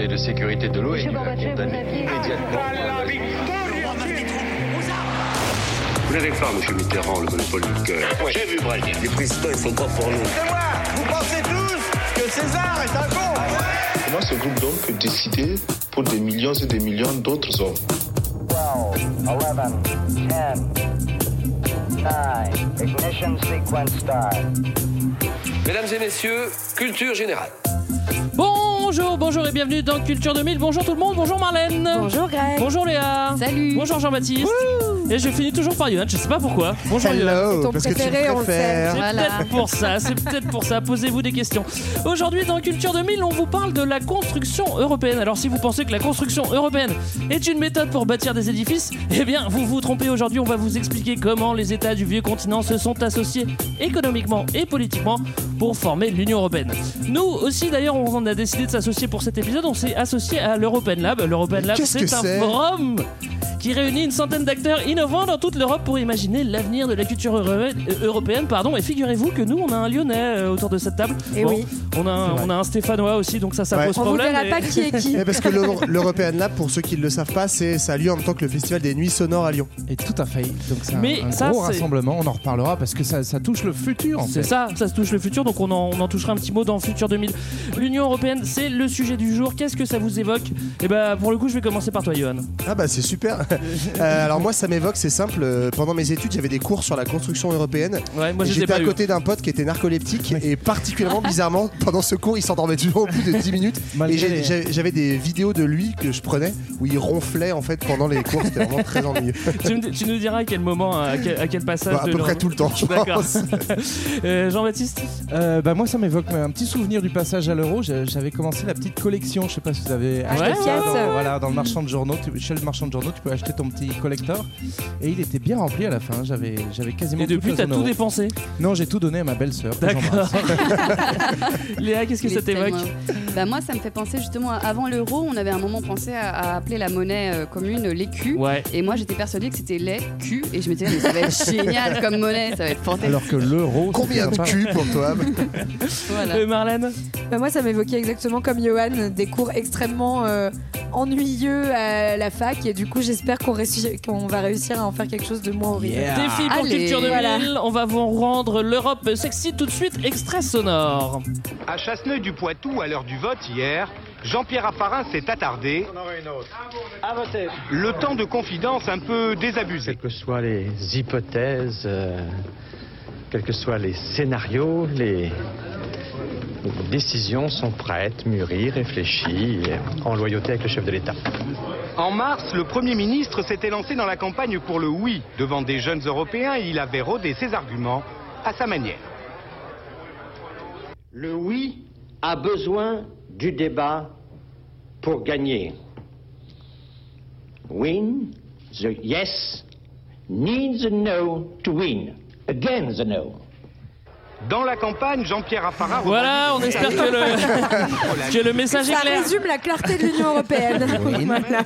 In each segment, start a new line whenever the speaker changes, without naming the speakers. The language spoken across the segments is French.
Conseil de sécurité de l'ONU a condamné immédiatement.
Vous n'avez pas, M. Mitterrand, le monopole du cœur. J'ai vu Brazil. Les présidents, ils sont pas pour nous.
C'est moi Vous pensez tous que César est un con
Comment ce groupe d'hommes peut décider pour des millions et des millions d'autres hommes
12, 11, 10, 9, ignition sequence start.
Mesdames et messieurs, culture générale.
Bonjour, bonjour et bienvenue dans Culture 2000. Bonjour tout le monde, bonjour Marlène.
Bonjour Greg.
Bonjour Léa.
Salut.
Bonjour Jean-Baptiste. Et je finis toujours par Yohan, je sais pas pourquoi. Bonjour Yohan.
C'est ton
parce que tu
préféré, on le sait.
C'est
Voilà.
peut-être pour ça, c'est peut-être pour ça. Posez-vous des questions. Aujourd'hui, dans Culture 2000, on vous parle de la construction européenne. Alors, si vous pensez que la construction européenne est une méthode pour bâtir des édifices, eh bien, vous vous trompez. Aujourd'hui, on va vous expliquer comment les États du vieux continent se sont associés économiquement et politiquement pour former l'Union européenne. Nous aussi, d'ailleurs, on a décidé de s'associer pour cet épisode. On s'est associé à l'European Lab. L'European Lab, c'est un forum qui réunit une centaine d'acteurs innovants dans toute l'Europe pour imaginer l'avenir de la culture euro- euh, européenne. Pardon. Et figurez-vous que nous, on a un Lyonnais euh, autour de cette table.
Eh oui.
On a, un, on a un Stéphanois aussi, donc ça, ça
Ouais.
pose
On vous
problème. mais-
pas qui est qui.
Eh, parce que l'Euro- l'European Lab, pour ceux qui ne le savent pas, c'est ça a lieu en même temps que le Festival des Nuits Sonores à Lyon.
Et tout à fait. Donc c'est un,
ça,
gros rassemblement. On en reparlera parce que ça, ça touche le futur. En
C'est ça, ça se touche le futur, donc on en, on en touchera un petit mot dans Futur 2000. L'Union Européenne, c'est le sujet du jour. Qu'est-ce que ça vous évoque? Et ben pour le coup, je vais commencer par toi, Johan.
Ah bah c'est super. Euh, alors moi ça m'évoque, c'est simple. euh, Pendant mes études, j'avais des cours sur la construction européenne.
Ouais, moi
Et
je
J'étais
pas
à
eu.
côté d'un pote qui était narcoleptique et particulièrement bizarrement pendant ce cours il s'endormait toujours au bout de 10 minutes
Malgré
et j'ai-
les-
j'ai- j'avais des vidéos de lui que je prenais où il ronflait en fait pendant les cours c'était vraiment très ennuyeux
tu, me- tu nous diras à quel moment, à quel, à quel passage.
Bah, à
de
peu près tout le temps je
D'accord.
pense.
Euh, Jean-Baptiste
Euh, bah moi ça m'évoque un petit souvenir du passage à l'euro. J'avais commencé la petite collection. Je sais pas si vous avez acheté
ouais,
ça
ouais.
dans, voilà, dans le marchand de journaux. Tu- chez le marchand de journaux, tu peux acheter ton petit collector. Et il était bien rempli à la fin. J'avais j'avais quasiment
Et depuis, t'as tout dépensé.
Non, j'ai tout donné à ma belle-sœur.
D'accord. Léa, qu'est-ce que ça t'évoque
Bah moi, ça me fait penser justement à- avant l'euro, on avait un moment pensé à, à appeler la monnaie euh, commune l'écu.
Ouais.
Et moi, j'étais persuadée que c'était les Q. Et je me disais, mais ça va être génial comme monnaie, ça va être fantastique.
Alors que l'euro.
Combien de cul pour toi
Voilà.
Euh, Marlène
Bah, moi, ça m'évoquait exactement comme Johan, des cours extrêmement euh, ennuyeux à la fac. Et du coup, j'espère qu'on va réussir à en faire quelque chose de moins horrible.
Yeah.
Défi pour
Allez,
Culture 2000.
voilà.
On va vous rendre l'Europe sexy tout de suite. Extrait sonore.
À Chasseneuil-du-Poitou, à l'heure du vote hier, Jean-Pierre Raffarin s'est attardé. Le temps de confidence un peu désabusé.
Quelles que soient les hypothèses, euh, quels que soient les scénarios, les, les décisions sont prêtes, mûries, réfléchies, et en loyauté avec le chef de l'État.
En mars, le Premier ministre s'était lancé dans la campagne pour le oui devant des jeunes Européens et il avait rodé ses arguments à sa manière.
Le oui a besoin du débat pour gagner. Win, the yes needs a no to win. Again the no.
Dans la campagne, Jean-Pierre Raffarin...
Voilà, on espère que le, que le message est
Ça
clair.
résume la clarté de l'Union Européenne. Voilà.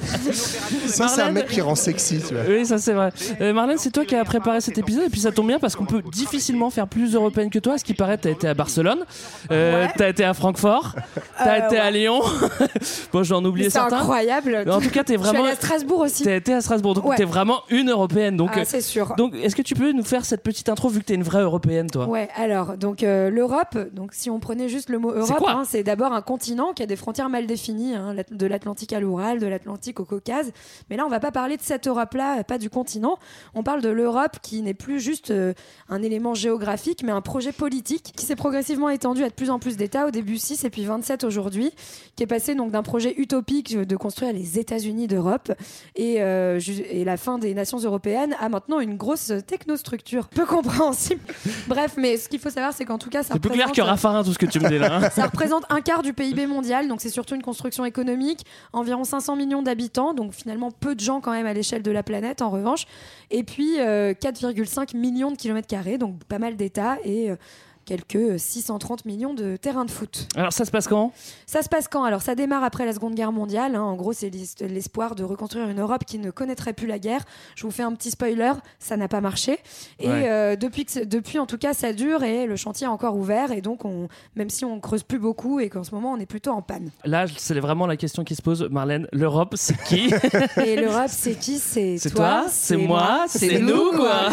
ça c'est un mec qui rend sexy tu vois
Oui, ça c'est vrai. Euh, Marlène, c'est toi qui as préparé cet épisode et puis ça tombe bien parce qu'on peut difficilement faire plus européenne que toi. À ce qui paraît, t'as été à Barcelone, euh,
Ouais.
t'as été à Francfort, t'as
Euh,
été à. Lyon. bon, j'en ai oublié
C'est
certains.
incroyable.
Mais en tout cas, t'es
Je suis
vraiment.
allée à Strasbourg aussi.
T'as été à Strasbourg, donc
Ouais.
t'es vraiment une européenne. Donc,
Ah,
euh,
c'est sûr.
donc, est-ce que tu peux nous faire cette petite intro vu que t'es une vraie européenne, toi?
Ouais, alors, donc euh, l'Europe, donc si on prenait juste le mot Europe, hein, c'est d'abord un continent qui a des frontières mal définies, hein, de l'Atlantique à l'Oural, de l'Atlantique au Caucase. Mais là, on va pas parler de cette Europe-là, euh, pas du continent. On parle de l'Europe qui n'est plus juste euh, un élément géographique, mais un projet politique qui s'est progressivement étendu à de plus en plus d'États, au début 6 et puis 27 aujourd'hui, qui est passé donc d'un projet utopique de construire les États-Unis d'Europe et, euh, et la fin des nations européennes à maintenant une grosse technostructure peu compréhensible. Bref, mais ce qu'il faut savoir, c'est qu'en tout cas, ça
C'est plus clair que Raffarin, tout ce que tu me dis là. hein.
ça représente un quart du PIB mondial, donc c'est surtout une construction économique, environ 500 millions d'habitants, donc finalement peu de gens quand même à l'échelle de la planète en revanche, et puis euh, 4,5 millions de kilomètres carrés, donc pas mal d'États et euh, quelques 630 millions de terrains de foot.
Alors ça se passe quand?
Ça se passe quand? Alors ça démarre après la Seconde Guerre mondiale. hein. En gros, c'est l'espoir de reconstruire une Europe qui ne connaîtrait plus la guerre. Je vous fais un petit spoiler, ça n'a pas marché. Et
Ouais.
euh, depuis, que depuis, en tout cas, ça dure et le chantier est encore ouvert. Et donc, on, même si on creuse plus beaucoup et qu'en ce moment, on est plutôt en panne.
Là, c'est vraiment la question qui se pose, Marlène. L'Europe, c'est qui?
Et l'Europe, c'est qui? C'est toi,
toi, c'est moi, c'est nous, quoi.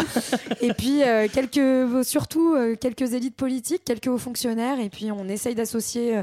Et puis euh, quelques, surtout euh, quelques élites quelques hauts fonctionnaires, et puis on essaye d'associer euh,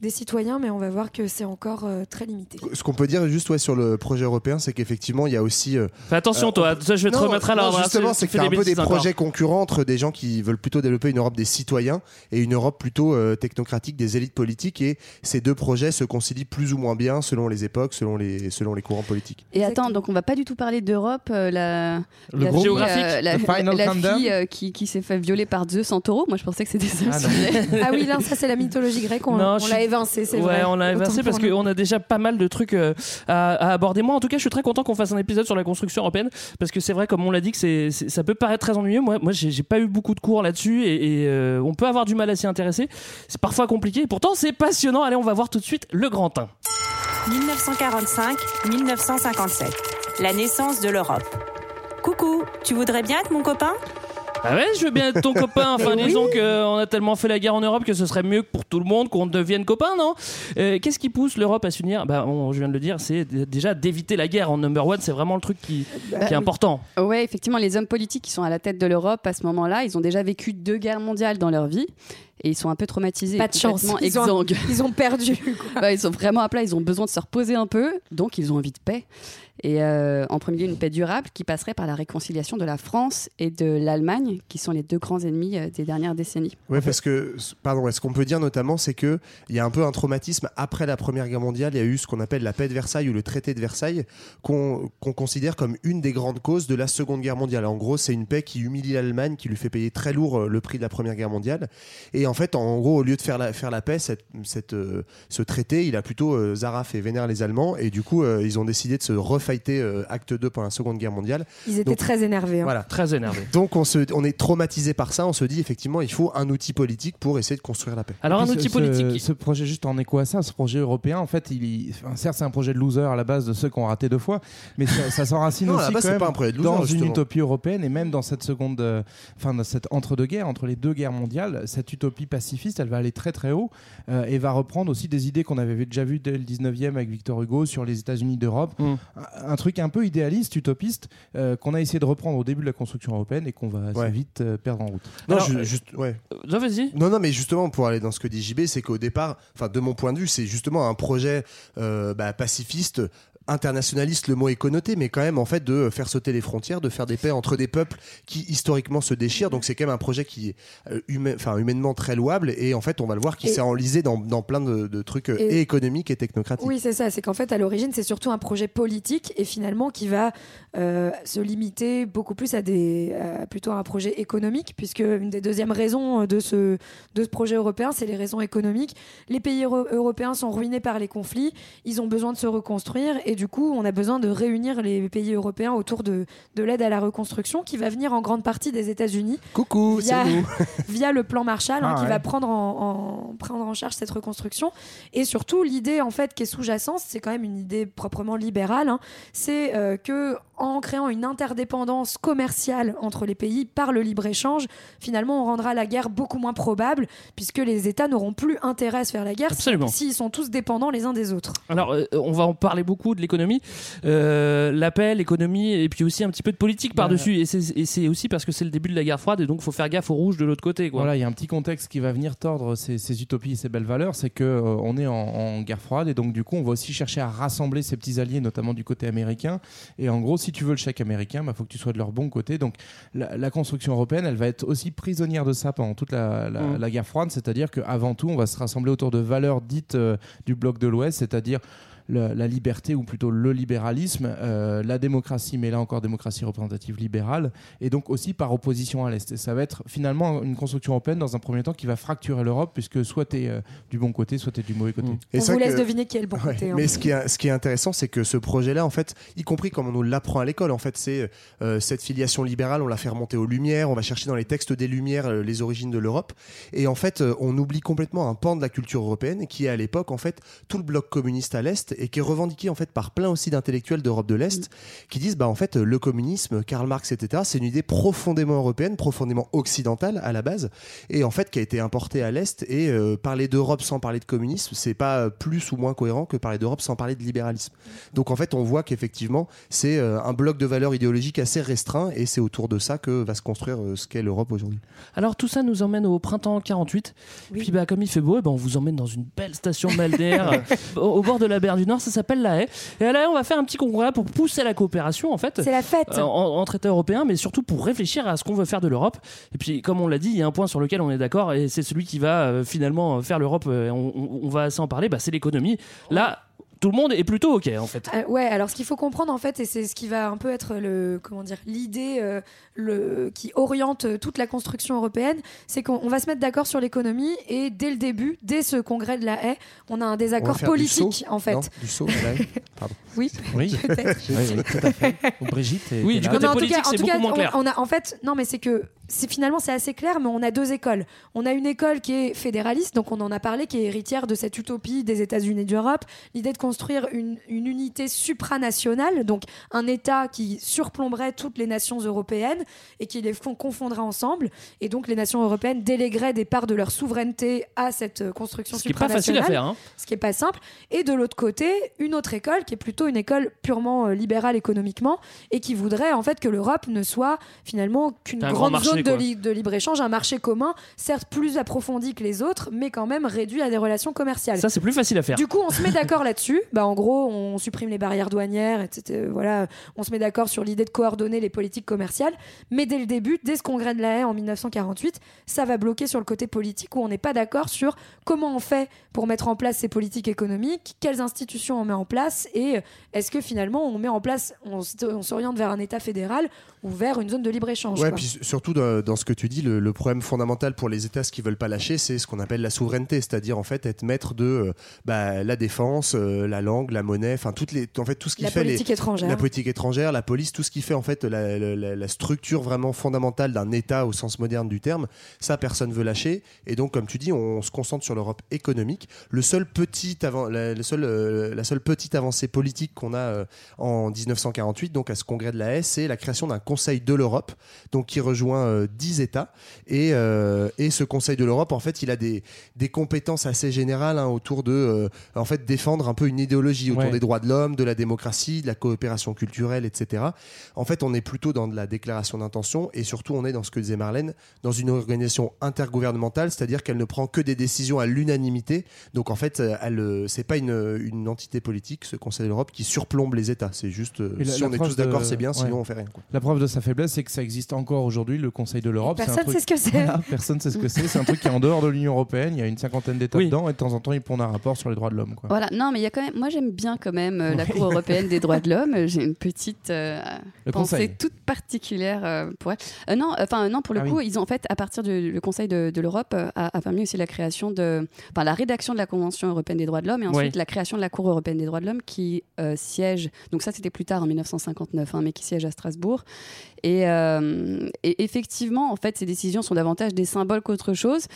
des citoyens, mais on va voir que c'est encore euh, très limité.
Ce qu'on peut dire juste ouais, sur le projet européen, c'est qu'effectivement, il y a aussi. euh,
Fais attention,
euh,
toi.
on-
Ça, je vais te remettre à l'ordre. hein.
Justement,
Tu-
c'est
tu
qu'il y a
fais
un peu des
encore.
projets concurrents entre des gens qui veulent plutôt développer une Europe des citoyens et une Europe plutôt euh, technocratique des élites politiques. Et ces deux projets se concilient plus ou moins bien selon les époques, selon les, selon les courants politiques.
Et attends, donc on va pas du tout parler d'Europe, euh, la,
Le
la
groupe
fille,
géographique,
euh, la,
le Final
la
Countdown.
fille euh, qui, qui s'est fait violer par Zeus Santoro. Moi, je pensais que c'était ça.
Ah.
Ah oui, là, ça c'est la mythologie grecque, on,
Non,
on l'a évincé, c'est
ouais,
vrai.
on l'a évincé parce qu'on a déjà pas mal de trucs euh, à, à aborder. Moi, en tout cas, je suis très content qu'on fasse un épisode sur la construction européenne parce que c'est vrai, comme on l'a dit, que c'est, ça peut paraître très ennuyeux. Moi, moi j'ai, j'ai pas eu beaucoup de cours là-dessus et, et, euh, on peut avoir du mal à s'y intéresser. C'est parfois compliqué. Pourtant, c'est passionnant. Allez, on va voir tout de suite le grand 1.
1945-1957, la naissance de l'Europe. Coucou, tu voudrais bien être mon copain?
Ah ouais, je veux bien être ton copain. Enfin,
Mais oui.
disons qu'on a tellement fait la guerre en Europe que ce serait mieux pour tout le monde qu'on devienne copain, non? Euh, Qu'est-ce qui pousse l'Europe à s'unir? Bah, on- Je viens de le dire, c'est déjà d'éviter la guerre en number one. C'est vraiment le truc qui,
Bah
qui est important.
Ouais, effectivement, les hommes politiques qui sont à la tête de l'Europe à ce moment-là, ils ont déjà vécu deux guerres mondiales dans leur vie et ils sont un peu traumatisés.
Pas de chance. Ils ont, ils ont perdu.
Ils sont vraiment à plat, ils ont besoin de se reposer un peu, donc ils ont envie de paix. Et euh, en premier lieu, une paix durable qui passerait par la réconciliation de la France et de l'Allemagne, qui sont les deux grands ennemis euh, des dernières décennies.
Ouais, parce que, pardon, ce qu'on peut dire notamment, c'est que il y a un peu un traumatisme après la Première Guerre mondiale. Il y a eu ce qu'on appelle la paix de Versailles ou le traité de Versailles, qu'on qu'on considère comme une des grandes causes de la Seconde Guerre mondiale. En gros, c'est une paix qui humilie l'Allemagne, qui lui fait payer très lourd euh, le prix de la Première Guerre mondiale. Et en fait, en gros, au lieu de faire la, faire la paix, cette, cette, euh, ce traité, il a plutôt euh, et vénère les Allemands. Et du coup, euh, ils ont décidé de se refighter euh, acte 2 pendant la Seconde Guerre mondiale.
Ils étaient
Donc,
très énervés. hein.
Voilà.
Très énervé.
Donc on, se, on est traumatisé par ça, on se dit effectivement il faut un outil politique pour essayer de construire la paix.
Alors, un outil
ce-
politique.
Ce, ce projet, juste en écho à ça, ce projet européen, en fait, il, enfin, certes, c'est un projet de loser à la base de ceux qui ont raté deux fois, mais ça, ça s'enracine aussi quand même
pas un projet de loser,
dans une utopie européenne et même dans cette seconde, euh, enfin, dans cette entre-deux-guerres, entre les deux guerres mondiales, cette utopie pacifiste, elle va aller très très haut euh, et va reprendre aussi des idées qu'on avait déjà vues dès le 19e avec Victor Hugo sur les États-Unis d'Europe.
Mm.
Un, truc un peu idéaliste, utopiste, euh, qu'on a essayé de reprendre au début de la construction européenne et qu'on va assez
Ouais.
vite euh, perdre en route.
Non,
Alors,
ju-
euh,
juste, ouais.
Non, vas-y.
Non, non, mais justement, pour aller dans ce que dit JB, c'est qu'au départ, enfin, de mon point de vue, c'est justement un projet euh, bah, pacifiste. Internationaliste, le mot est connoté, mais quand même, en fait, de faire sauter les frontières, de faire des paix entre des peuples qui historiquement se déchirent. Donc, c'est quand même un projet qui est euh, humain- enfin, humainement très louable. Et en fait, on va le voir, qui s'est enlisé dans, dans plein de, de trucs euh,
Et-
et économiques et technocratiques.
Oui, c'est ça. C'est qu'en fait, à l'origine, c'est surtout un projet politique et finalement qui va euh, se limiter beaucoup plus à des, à plutôt à un projet économique, puisque une des deuxièmes raisons de ce, de ce projet européen, c'est les raisons économiques. Les pays euro- européens sont ruinés par les conflits, ils ont besoin de se reconstruire et du coup, on a besoin de réunir les pays européens autour de, de l'aide à la reconstruction qui va venir en grande partie des États-Unis
Coucou,
via,
nous.
via le plan Marshall hein,
Ah
qui
ouais.
va prendre en, en- prendre en charge cette reconstruction. Et surtout, l'idée en fait qui est sous-jacente, c'est quand même une idée proprement libérale. hein. c'est euh, que en créant une interdépendance commerciale entre les pays par le libre-échange, finalement, on rendra la guerre beaucoup moins probable puisque les États n'auront plus intérêt à se faire la guerre s'ils sont tous dépendants les uns des autres.
Alors, euh, on va en parler beaucoup de l'économie, euh, la paix, l'économie, et puis aussi un petit peu de politique par-dessus. Et c'est- Et c'est aussi parce que c'est le début de la guerre froide, et donc il faut faire gaffe aux rouges de l'autre côté. Quoi.
Voilà, il y a un petit contexte qui va venir tordre ces, ces utopies et ces belles valeurs, c'est que euh, on est en, en guerre froide et donc du coup on va aussi chercher à rassembler ces petits alliés, notamment du côté américain. Et en gros, si tu veux le chèque américain, il bah, faut que tu sois de leur bon côté. Donc la, la construction européenne, elle va être aussi prisonnière de ça pendant toute la, la-
Mm.
la guerre froide, c'est-à-dire qu'avant tout, on va se rassembler autour de valeurs dites euh, du bloc de l'Ouest, c'est-à-dire la, la liberté ou plutôt le libéralisme, euh, la démocratie, mais là encore démocratie représentative libérale, et donc aussi par opposition à l'Est. Et ça va être finalement une construction européenne dans un premier temps qui va fracturer l'Europe, puisque soit tu es du bon côté, soit tu es du mauvais côté.
Et
On vous laisse
que-
deviner qui est le bon
Ouais,
côté. hein.
Mais ce qui, est, ce qui est intéressant, c'est que ce projet-là, en fait, y compris comme on nous l'apprend à l'école, en fait, c'est euh, cette filiation libérale, on la fait remonter aux Lumières, on va chercher dans les textes des Lumières euh, les origines de l'Europe, et en fait, euh, on oublie complètement un pan de la culture européenne qui est à l'époque, en fait, tout le bloc communiste à l'Est et qui est revendiqué, en fait, par plein aussi d'intellectuels d'Europe de l'Est qui disent, bah, en fait, le communisme, Karl Marx, etc., c'est une idée profondément européenne, profondément occidentale à la base, et en fait, qui a été importée à l'Est, et euh, parler d'Europe sans parler de communisme, c'est pas plus ou moins cohérent que parler d'Europe sans parler de libéralisme. Donc en fait, on voit qu'effectivement, c'est euh, un bloc de valeurs idéologiques assez restreint et c'est autour de ça que va se construire euh, ce qu'est l'Europe aujourd'hui.
Alors tout ça nous emmène au printemps 48. Puis bah, comme il fait beau, eh ben, on vous emmène dans une belle station balnéaire au, au bord de la mer du Nord. Ça s'appelle La Haye. Et à La Haye, on va faire un petit congrès pour pousser la coopération en fait.
C'est la fête.
Euh, en- entre États européens, mais surtout pour réfléchir à ce qu'on veut faire de l'Europe. Et puis, comme on l'a dit, il y a un point sur lequel on est d'accord, et c'est celui qui va euh, finalement euh, faire l'Europe. on, on- on va assez en parler. Bah, c'est l'économie. Là, tout le monde est plutôt ok en fait.
Euh, ouais, alors ce qu'il faut comprendre en fait, et c'est ce qui va un peu être le comment dire l'idée euh, le qui oriente toute la construction européenne, c'est qu'on on va se mettre d'accord sur l'économie et dès le début, dès ce congrès de la haie, on a un désaccord politique
saut,
en fait.
non Du saut, Pardon.
Oui,
Oui. Oui, Brigitte
Oui, du côté
Non, mais en tout
politique,
cas- en
c'est beaucoup
cas,
moins clair.
On, a, en fait, non, mais c'est que finalement c'est assez clair, mais on a deux écoles. On a une école qui est fédéraliste, donc on en a parlé, qui est héritière de cette utopie des États-Unis d'Europe, l'idée de construire une, une unité supranationale, donc un État qui surplomberait toutes les nations européennes et qui les confondrait ensemble, et donc les nations européennes délégueraient des parts de leur souveraineté à cette euh, construction
Ce qui est pas facile à
supranationale
faire. hein.
ce qui est pas simple. Et de l'autre côté, une autre école qui est plutôt une école purement euh, libérale économiquement et qui voudrait en fait que l'Europe ne soit finalement qu'une
Un grand
grande
marché,
zone de,
quoi.
li- de libre-échange, un marché commun, certes plus approfondi que les autres, mais quand même réduit à des relations commerciales.
Ça, c'est plus facile à faire.
Du coup, on se met d'accord là-dessus. Bah, en gros, on supprime les barrières douanières, etc. Voilà, on se met d'accord sur l'idée de coordonner les politiques commerciales. Mais dès le début, dès ce congrès de la haie en 1948, ça va bloquer sur le côté politique où on n'est pas d'accord sur comment on fait pour mettre en place ces politiques économiques, quelles institutions on met en place et euh, est-ce que finalement on met en place, on s'oriente vers un État fédéral ou vers une zone de libre-échange.
Ouais, puis surtout dans, dans ce que tu dis, le, le problème fondamental pour les États, ce qu'ils veulent pas lâcher, c'est ce qu'on appelle la souveraineté, c'est-à-dire en fait être maître de euh, bah, la défense, euh, la langue, la monnaie, enfin toutes les, en fait tout ce qui
La
fait les-
politique étrangère.
la politique étrangère, la police, tout ce qui fait en fait la, la- la- la structure vraiment fondamentale d'un État au sens moderne du terme, ça personne veut lâcher. Et donc comme tu dis, on se concentre sur l'Europe économique. Le seul petit avant, la, le seul, euh, la seule petite avancée politique qu'on a en 1948, donc à ce congrès de la haie, c'est la création d'un Conseil de l'Europe, donc qui rejoint euh, 10 États. Et, euh, et ce Conseil de l'Europe, en fait, il a des, des compétences assez générales hein, autour de, euh, en fait, défendre un peu une idéologie autour
Ouais.
des droits de l'homme, de la démocratie, de la coopération culturelle, etc. En fait, on est plutôt dans de la déclaration d'intention et surtout, on est dans ce que disait Marlène, dans une organisation intergouvernementale, c'est-à-dire qu'elle ne prend que des décisions à l'unanimité. Donc, en fait, euh, elle, c'est pas une, une entité politique, ce Conseil de l'Europe, qui surplombe les États. C'est juste,
la-
si
la
on est tous d'accord,
de-
c'est bien,
ouais.
sinon on fait rien. quoi.
La preuve de sa faiblesse, c'est que ça existe encore aujourd'hui, le Conseil de l'Europe.
Personne
truc-
sait ce que c'est.
Voilà, personne ne sait ce que c'est. C'est un truc qui est en dehors de l'Union Européenne. Il y a une cinquantaine d'États
Oui.
dedans et de temps en temps, ils pondent un rapport sur les droits de l'homme.
Voilà, non, mais il y a quand même. Moi, j'aime bien quand même euh, la Cour européenne des droits de l'homme. J'ai une petite euh, pensée
Conseil.
toute particulière euh, pour elle. Euh, non, enfin non, pour le
Ah
coup,
oui.
ils ont en fait à partir du le Conseil de, de l'Europe a, a permis aussi la création de, enfin la rédaction de la Convention européenne des droits de l'homme et ensuite
Oui.
la création de la Cour européenne des droits de l'homme qui euh, siège. Donc ça, c'était plus tard en 1959, hein, mais qui siège à Strasbourg. Et, euh, et effectivement, en fait, ces décisions sont davantage des symboles qu'autre chose.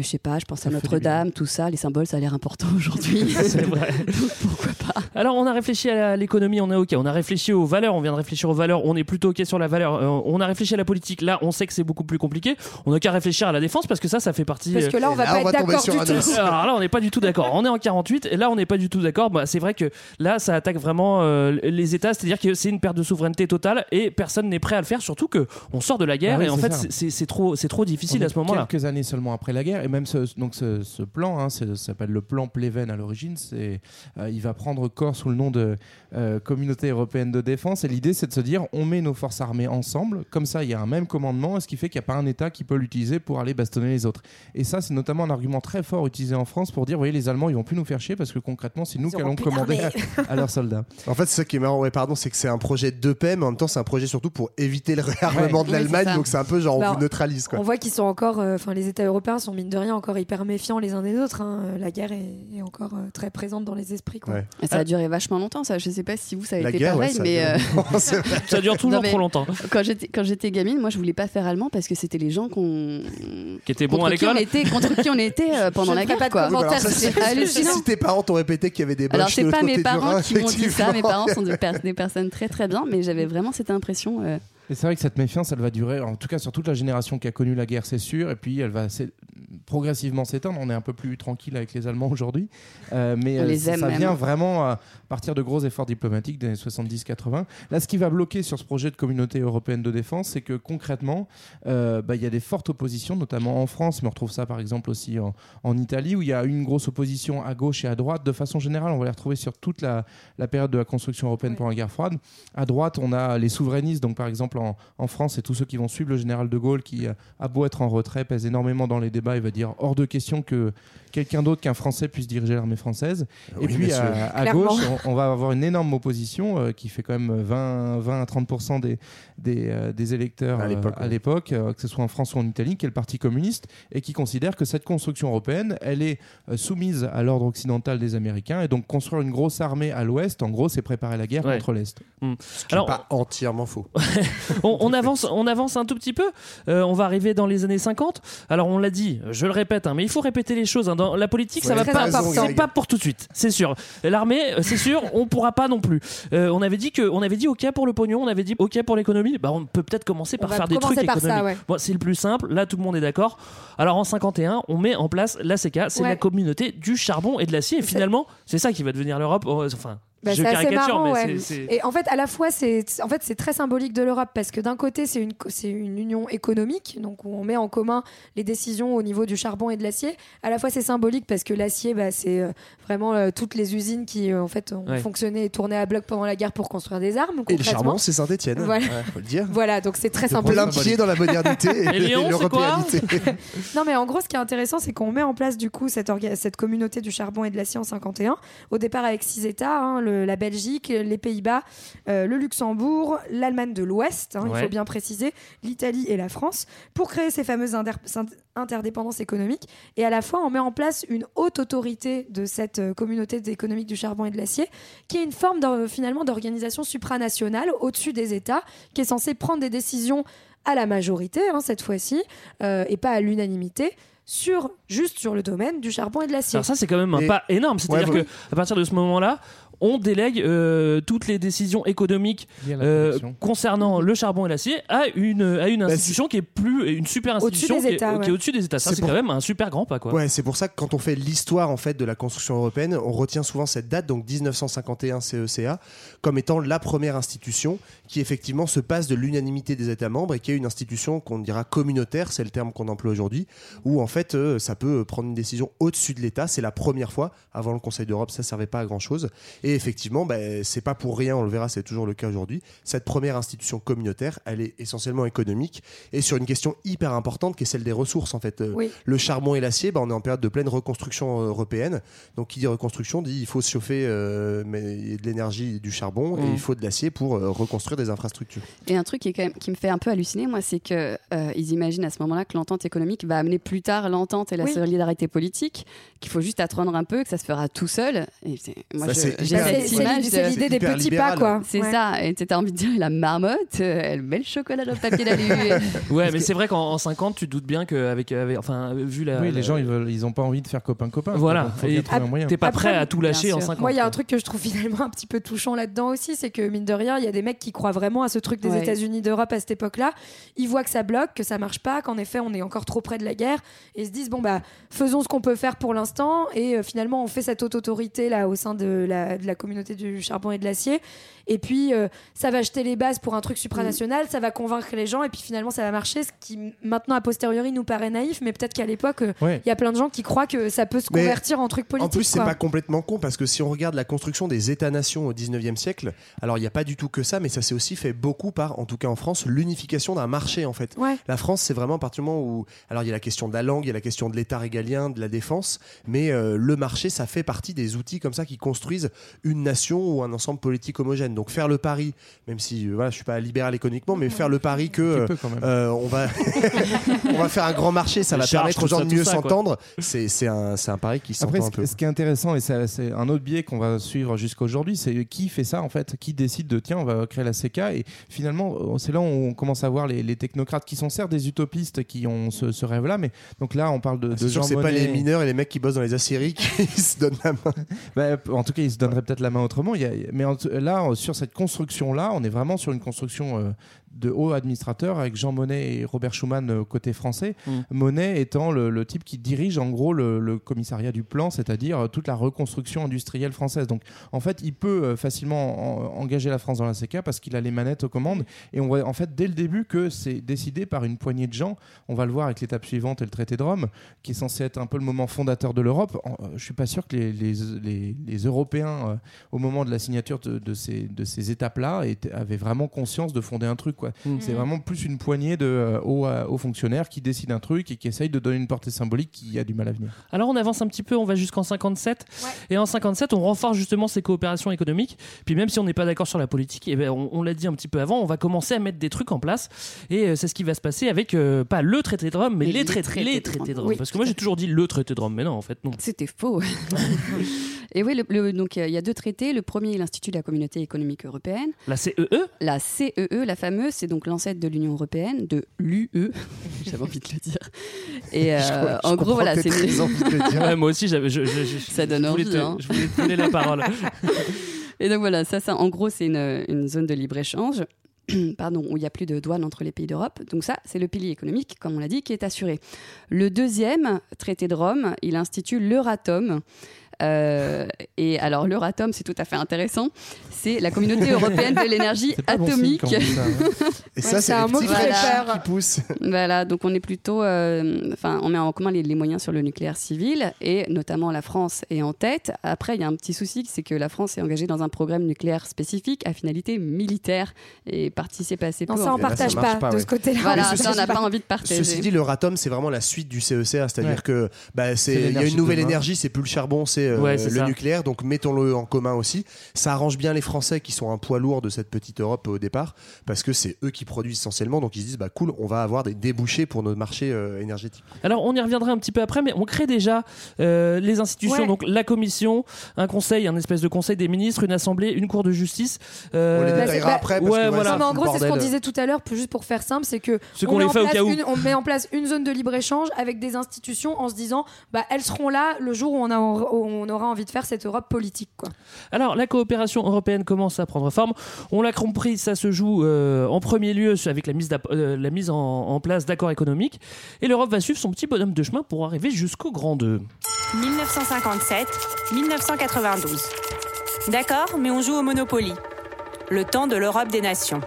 Mais je sais pas, je pense à Notre-Dame, tout ça, les symboles, ça a l'air important aujourd'hui.
C'est vrai.
Donc pourquoi pas
Alors, on a réfléchi à l'économie, on est OK. On a réfléchi aux valeurs, on vient de réfléchir aux valeurs, on est plutôt OK sur la valeur. Euh, on a réfléchi à la politique, là, on sait que c'est beaucoup plus compliqué. On n'a qu'à réfléchir à la défense parce que ça, ça fait partie.
Parce
euh,
que là, on va
là,
pas
on
être
va
d'accord
sur
du tout.
Alors là, on n'est pas du tout d'accord. On est en 48 et là, on n'est pas du tout d'accord. Bah, c'est vrai que là, ça attaque vraiment euh, les États, c'est-à-dire que c'est une perte de souveraineté totale et personne n'est prêt à le faire. Surtout que on sort de la guerre
Ah oui,
et en fait, c'est- trop, c'est trop difficile
On
à ce moment-là.
Quelques années seulement après la guerre. Et même ce, donc ce, ce plan, hein, ça s'appelle le plan Pleven à l'origine. C'est, euh, il va prendre corps sous le nom de euh, Communauté européenne de défense. Et l'idée, c'est de se dire, on met nos forces armées ensemble. Comme ça, il y a un même commandement, ce qui fait qu'il n'y a pas un État qui peut l'utiliser pour aller bastonner les autres. Et ça, c'est notamment un argument très fort utilisé en France pour dire, vous voyez, les Allemands, ils vont plus nous faire chier parce que concrètement, c'est nous qui allons commander à, leurs soldats.
En fait, c'est ça qui est marrant, ouais, pardon, c'est que c'est un projet de paix, mais en même temps, c'est un projet surtout pour éviter le réarmement
Ouais.
de l'Allemagne, donc c'est un peu genre on
Bah,
vous neutralise quoi.
On voit qu'ils sont encore, euh, enfin les États européens sont mine de rien encore hyper méfiants les uns des autres. hein. La guerre est, est encore euh, très présente dans les esprits. Quoi.
Et Ça a duré vachement longtemps, ça. Je sais pas si vous, ça a
La
été
guerre, ouais,
pareil,
ça
mais. euh.
Ça dure toujours
Non,
trop longtemps.
Quand j'étais, quand j'étais gamine, moi, je voulais pas faire allemand parce que c'était les gens qu'on.
Qui étaient bons à
qui on
l'école
était, contre qui on était euh, pendant
Je
la guerre,
pas
quoi.
Alors, ça. Si tes parents t'ont répété qu'il y avait des
Alors, c'est pas mes parents qui m'ont dit ça, mes parents sont des personnes très très bien, mais j'avais vraiment cette impression.
Et c'est vrai que cette méfiance, elle va durer, en tout cas sur toute la génération qui a connu la guerre, c'est sûr, et puis elle va progressivement s'éteindre. On est un peu plus tranquille avec les Allemands aujourd'hui, Euh, mais
On
euh,
les
ça,
aime
ça vient vraiment à partir de gros efforts diplomatiques des années 70-80. Là, ce qui va bloquer sur ce projet de communauté européenne de défense, c'est que concrètement, euh, bah, il y a des fortes oppositions, notamment en France, mais on retrouve ça par exemple aussi en, en Italie, où il y a une grosse opposition à gauche et à droite. De façon générale, on va les retrouver sur toute la, la période de la construction européenne pendant la guerre froide. À droite, on a les souverainistes, donc par exemple en, en France, c'est tous ceux qui vont suivre le général de Gaulle, qui euh, a beau être en retrait, pèse énormément dans les débats, il va dire hors de question que quelqu'un d'autre qu'un Français puisse diriger l'armée française. et puis
monsieur.
à, gauche, on, on va avoir une énorme opposition euh, qui fait quand même 20, 20 à 30% des, des, euh, des électeurs
À l'époque,
euh, que ce soit en France ou en Italie, qui est le Parti communiste, et qui considère que cette construction européenne, elle est euh, soumise à l'ordre occidental des Américains, et donc construire une grosse armée à l'ouest, en gros, c'est préparer la guerre
Ouais.
contre l'Est.
Ce qui est pas entièrement faux.
on, on avance, on avance un tout petit peu. Euh, on va arriver dans les années 50. Alors on l'a dit, je le répète, hein, mais il faut répéter les choses. hein. Dans la politique, ça
Ouais,
va pas. C'est pas pour tout de suite, c'est sûr. L'armée, euh, c'est sûr, on pourra pas non plus. Euh, on avait dit que, on avait dit OK pour le pognon, on avait dit OK pour l'économie. Bah on peut peut-être commencer par faire des trucs
par
économiques.
ouais.
Bon, c'est le plus simple. Là, tout le monde est d'accord. Alors en 51, on met en place l'ACK, c'est
Ouais.
la communauté du charbon et de l'acier. Et finalement, c'est ça qui va devenir l'Europe. Enfin,
Bah, c'est assez marrant, ouais.
c'est- c'est.
Et en fait, à la fois, c'est en fait c'est très symbolique de l'Europe parce que d'un côté, c'est une c'est une union économique, donc où on met en commun les décisions au niveau du charbon et de l'acier. À la fois, c'est symbolique parce que l'acier, bah, c'est euh, vraiment euh, toutes les usines qui euh, en fait ont
Ouais.
fonctionné et tourné à bloc pendant la guerre pour construire des armes.
Et le charbon, c'est Saint-Etienne.
Voilà.
faut le dire.
Voilà, donc c'est très
De
symbolique.
plein pied dans la modernité et,
Et Lyon, c'est quoi
l'européanité.
Non, mais en gros, ce qui est intéressant, c'est qu'on met en place du coup cette, orga- cette communauté du charbon et de l'acier en 51. Au départ, avec six États hein, le- la Belgique, les Pays-Bas, euh, le Luxembourg, l'Allemagne de l'Ouest, hein, il faut bien préciser, l'Italie et la France, pour créer ces fameuses inter- interdépendances économiques. Et à la fois, on met en place une haute autorité de cette euh, communauté économique du charbon et de l'acier, qui est une forme finalement d'organisation supranationale au-dessus des États, qui est censée prendre des décisions à la majorité, hein, cette fois-ci, euh, et pas à l'unanimité, sur, juste sur le domaine du charbon et de l'acier.
Alors ça c'est quand même un
Et-
pas énorme, c'est-à-dire
Ouais,
que à partir de ce moment-là, on délègue euh, toutes les décisions économiques euh, concernant le charbon et l'acier à une à une institution qui est plus une super institution qui,
États,
est, qui est
ouais.
au-dessus des États. Ça
C'est
c'est
pour-
quand même un super grand pas quoi.
Ouais, c'est pour ça que quand on fait l'histoire en fait de la construction européenne, on retient souvent cette date, donc 1951 CECA, E comme étant la première institution qui effectivement se passe de l'unanimité des États membres et qui est une institution qu'on dira communautaire, c'est le terme qu'on emploie aujourd'hui, où en fait euh, ça peut prendre une décision au-dessus de l'État. C'est la première fois. Avant le Conseil d'Europe, ça servait pas à grand chose. Et effectivement, bah, c'est pas pour rien, on le verra, c'est toujours le cas aujourd'hui. Cette première institution communautaire, elle est essentiellement économique et sur une question hyper importante qui est celle des ressources en fait. Euh,
Oui.
le charbon et l'acier, bah, on est en période de pleine reconstruction euh, européenne. Donc, qui dit reconstruction dit il faut se chauffer euh, mais, de l'énergie et du charbon et
Mm.
il faut de l'acier pour euh, reconstruire des infrastructures.
Et un truc qui, est quand même, qui me fait un peu halluciner, moi, c'est que euh, ils imaginent à ce moment-là que l'entente économique va amener plus tard l'entente et la
Oui.
solidarité politique, qu'il faut juste attendre un peu, que ça se fera tout seul. Et moi,
Ça,
je- j'ai cette
C'est-
image
c'est l'idée des petits
libéral.
pas, quoi.
C'est
Ouais.
ça. Et t'as envie de dire la marmotte, euh, elle met le chocolat dans le papier d'alu.
Ouais, mais c'est vrai qu'en en 50, tu te doutes bien qu'avec avec, enfin vu la
oui,
la-
les gens, ils, veulent, ils ont pas envie de faire copain-copain.
Voilà.
Il faut bien
Et
trouver un moyen.
T'es pas
Après,
prêt à tout lâcher en
sûr.
50.
Moi, il y a un truc que je trouve finalement un petit peu touchant là-dedans aussi, c'est que mine de rien, il y a des mecs qui croient vraiment à ce truc des
Ouais.
États-Unis d'Europe à cette époque-là. Ils voient que ça bloque, que ça marche pas, qu'en effet, on est encore trop près de la guerre, et ils se disent bon bah faisons ce qu'on peut faire pour l'instant, et euh, finalement, on fait cette haute autorité là au sein de la, de la communauté du charbon et de l'acier. Et puis, euh, ça va jeter les bases pour un truc supranational, ça va convaincre les gens, et puis finalement, ça va marcher. Ce qui, maintenant, a posteriori, nous paraît naïf, mais peut-être qu'à l'époque, euh, il
Ouais.
y a plein de gens qui croient que ça peut se
Mais
convertir en truc politique.
En plus, c'est pas complètement con parce que si on regarde la construction des États-nations au 19e siècle, alors il n'y a pas du tout que ça, mais ça s'est aussi fait beaucoup par, en tout cas en France, l'unification d'un marché en fait.
Ouais.
La France, c'est vraiment à partir du moment où. Alors il y a la question de la langue, il y a la question de l'État régalien, de la défense, mais euh, le marché, ça fait partie des outils comme ça qui construisent une nation ou un ensemble politique homogène. Donc faire le pari, même si euh, voilà, je suis pas libéral économiquement, mais faire le pari que euh, euh, on va on va faire un grand marché, ça
Les
va
charges,
permettre aux gens
ça,
de mieux s'entendre. C'est c'est un, c'est un pari qui s'entend un peu.
ce qui est intéressant, et c'est c'est un autre biais qu'on va suivre jusqu'à aujourd'hui, c'est qui fait ça en fait Qui décide de tiens, on va créer la CK Et finalement, c'est là où on commence à voir les, les technocrates qui sont certes des utopistes qui ont ce, ce rêve-là, mais donc là, on parle de, de
Ah, C'est
Jean
que c'est pas les mineurs et les mecs qui bossent dans les aciéries qui se donnent la main.
Bah, en tout cas, ils se donneraient peut-être la main autrement. Il y a- mais en- là, euh, sur cette construction-là, on est vraiment sur une construction euh, de haut administrateur avec Jean Monnet et Robert Schuman euh, côté français.
Mm.
Monnet étant le, le type qui dirige en gros le, le commissariat du plan, c'est-à-dire euh, toute la reconstruction industrielle française. Donc, en fait, il peut euh, facilement en- engager la France dans la CK parce qu'il a les manettes aux commandes. Et on voit en fait dès le début que c'est décidé par une poignée de gens. On va le voir avec l'étape suivante et le traité de Rome, qui est censé être un peu le moment fondateur de l'Europe. Je suis pas sûr que les, les, les- les Européens, euh, au moment de la signature de, de ces, de ces étapes-là, avaient vraiment conscience de fonder un truc. Quoi.
Mm.
C'est vraiment plus une poignée de euh, hauts, euh, hauts fonctionnaires qui décident un truc et qui essayent de donner une portée symbolique qui a du mal à venir.
Alors on avance un petit peu, on va jusqu'en 57. Et en 57, on renforce justement ces coopérations économiques. Puis même si on n'est pas d'accord sur la politique, eh ben, on, on l'a dit un petit peu avant, on va commencer à mettre des trucs en place. Et euh, c'est ce qui va se passer avec, euh, pas le traité de Rome, mais les,
les
traités,
traités
les
de
traités de
Rome. Oui,
Parce que moi j'ai toujours dit le traité de Rome, mais non, en fait non.
C'était faux. Et oui, le- le- donc euh, il y a deux traités. Le premier, l'Institut de la Communauté économique européenne.
La CEE
La CEE, la fameuse, c'est donc l'ancêtre de l'Union européenne, de l'UE. J'avais envie de le dire. Et euh,
Je- je
en gros, voilà, c'est
très envie de le dire. Ouais, moi aussi, j'avais- je- je- je-
ça donne envie.
te-
hein.
je voulais te donner la parole.
Et donc voilà, ça, ça en gros, c'est une, une zone de libre-échange. Pardon, où il n'y a plus de douane entre les pays d'Europe. Donc ça, c'est le pilier économique, comme on l'a dit, qui est assuré. Le deuxième traité de Rome, il institue l'Euratom. Euh, et alors l'Euratom, c'est tout à fait intéressant. C'est la communauté européenne de l'énergie
pas bon signe
atomique.
ça, hein. Et ça, c'est petits fraîcheurs qui poussent.
Voilà, donc on est plutôt, euh, enfin, on met en commun les, les moyens sur le nucléaire civil et notamment la France est en tête. Après, il y a un petit souci, c'est que la France est engagée dans un programme nucléaire spécifique à finalité militaire et participe assez peu.
Non, ça, on partage pas,
pas,
de
ouais.
ce côté-là.
Voilà,
ceci
ça, on n'a pas envie de partager.
Ceci dit, le Ratom, c'est vraiment la suite du CECA, c'est-à-dire
Ouais.
que bah,
C'est
c'est il y a une nouvelle énergie, c'est plus le charbon, c'est euh,
Ouais,
le
ça.
nucléaire, donc mettons-le en commun aussi. Ça arrange bien les Français qui sont un poids lourd de cette petite Europe au départ, parce que c'est eux qui produisent essentiellement, donc ils se disent bah cool, on va avoir des débouchés pour nos marchés euh, énergétiques.
Alors, on y reviendra un petit peu après, mais on crée déjà euh, les institutions,
Ouais.
donc la commission, un conseil, un espèce de conseil des ministres, une assemblée, une cour de justice. euh,
On les
Bah,
détaillera après, parce
ouais,
que ouais,
voilà.
Non, mais en gros, c'est ce qu'on disait tout à l'heure, juste pour faire simple, c'est que
Ce
on, met
les
en place une- on met en place une zone de libre échange avec des institutions en se disant, bah elles seront là le jour où on, a, où on aura envie de faire cette Europe politique, quoi.
Alors, la coopération européenne commence à prendre forme. On l'a compris, ça se joue euh, en premier lieu avec la mise, euh, la mise en, en place d'accords économiques. Et l'Europe va suivre son petit bonhomme de chemin pour arriver jusqu'au grand 2.
1957, 1992. D'accord, mais on joue au Monopoly. Le temps de l'Europe des nations.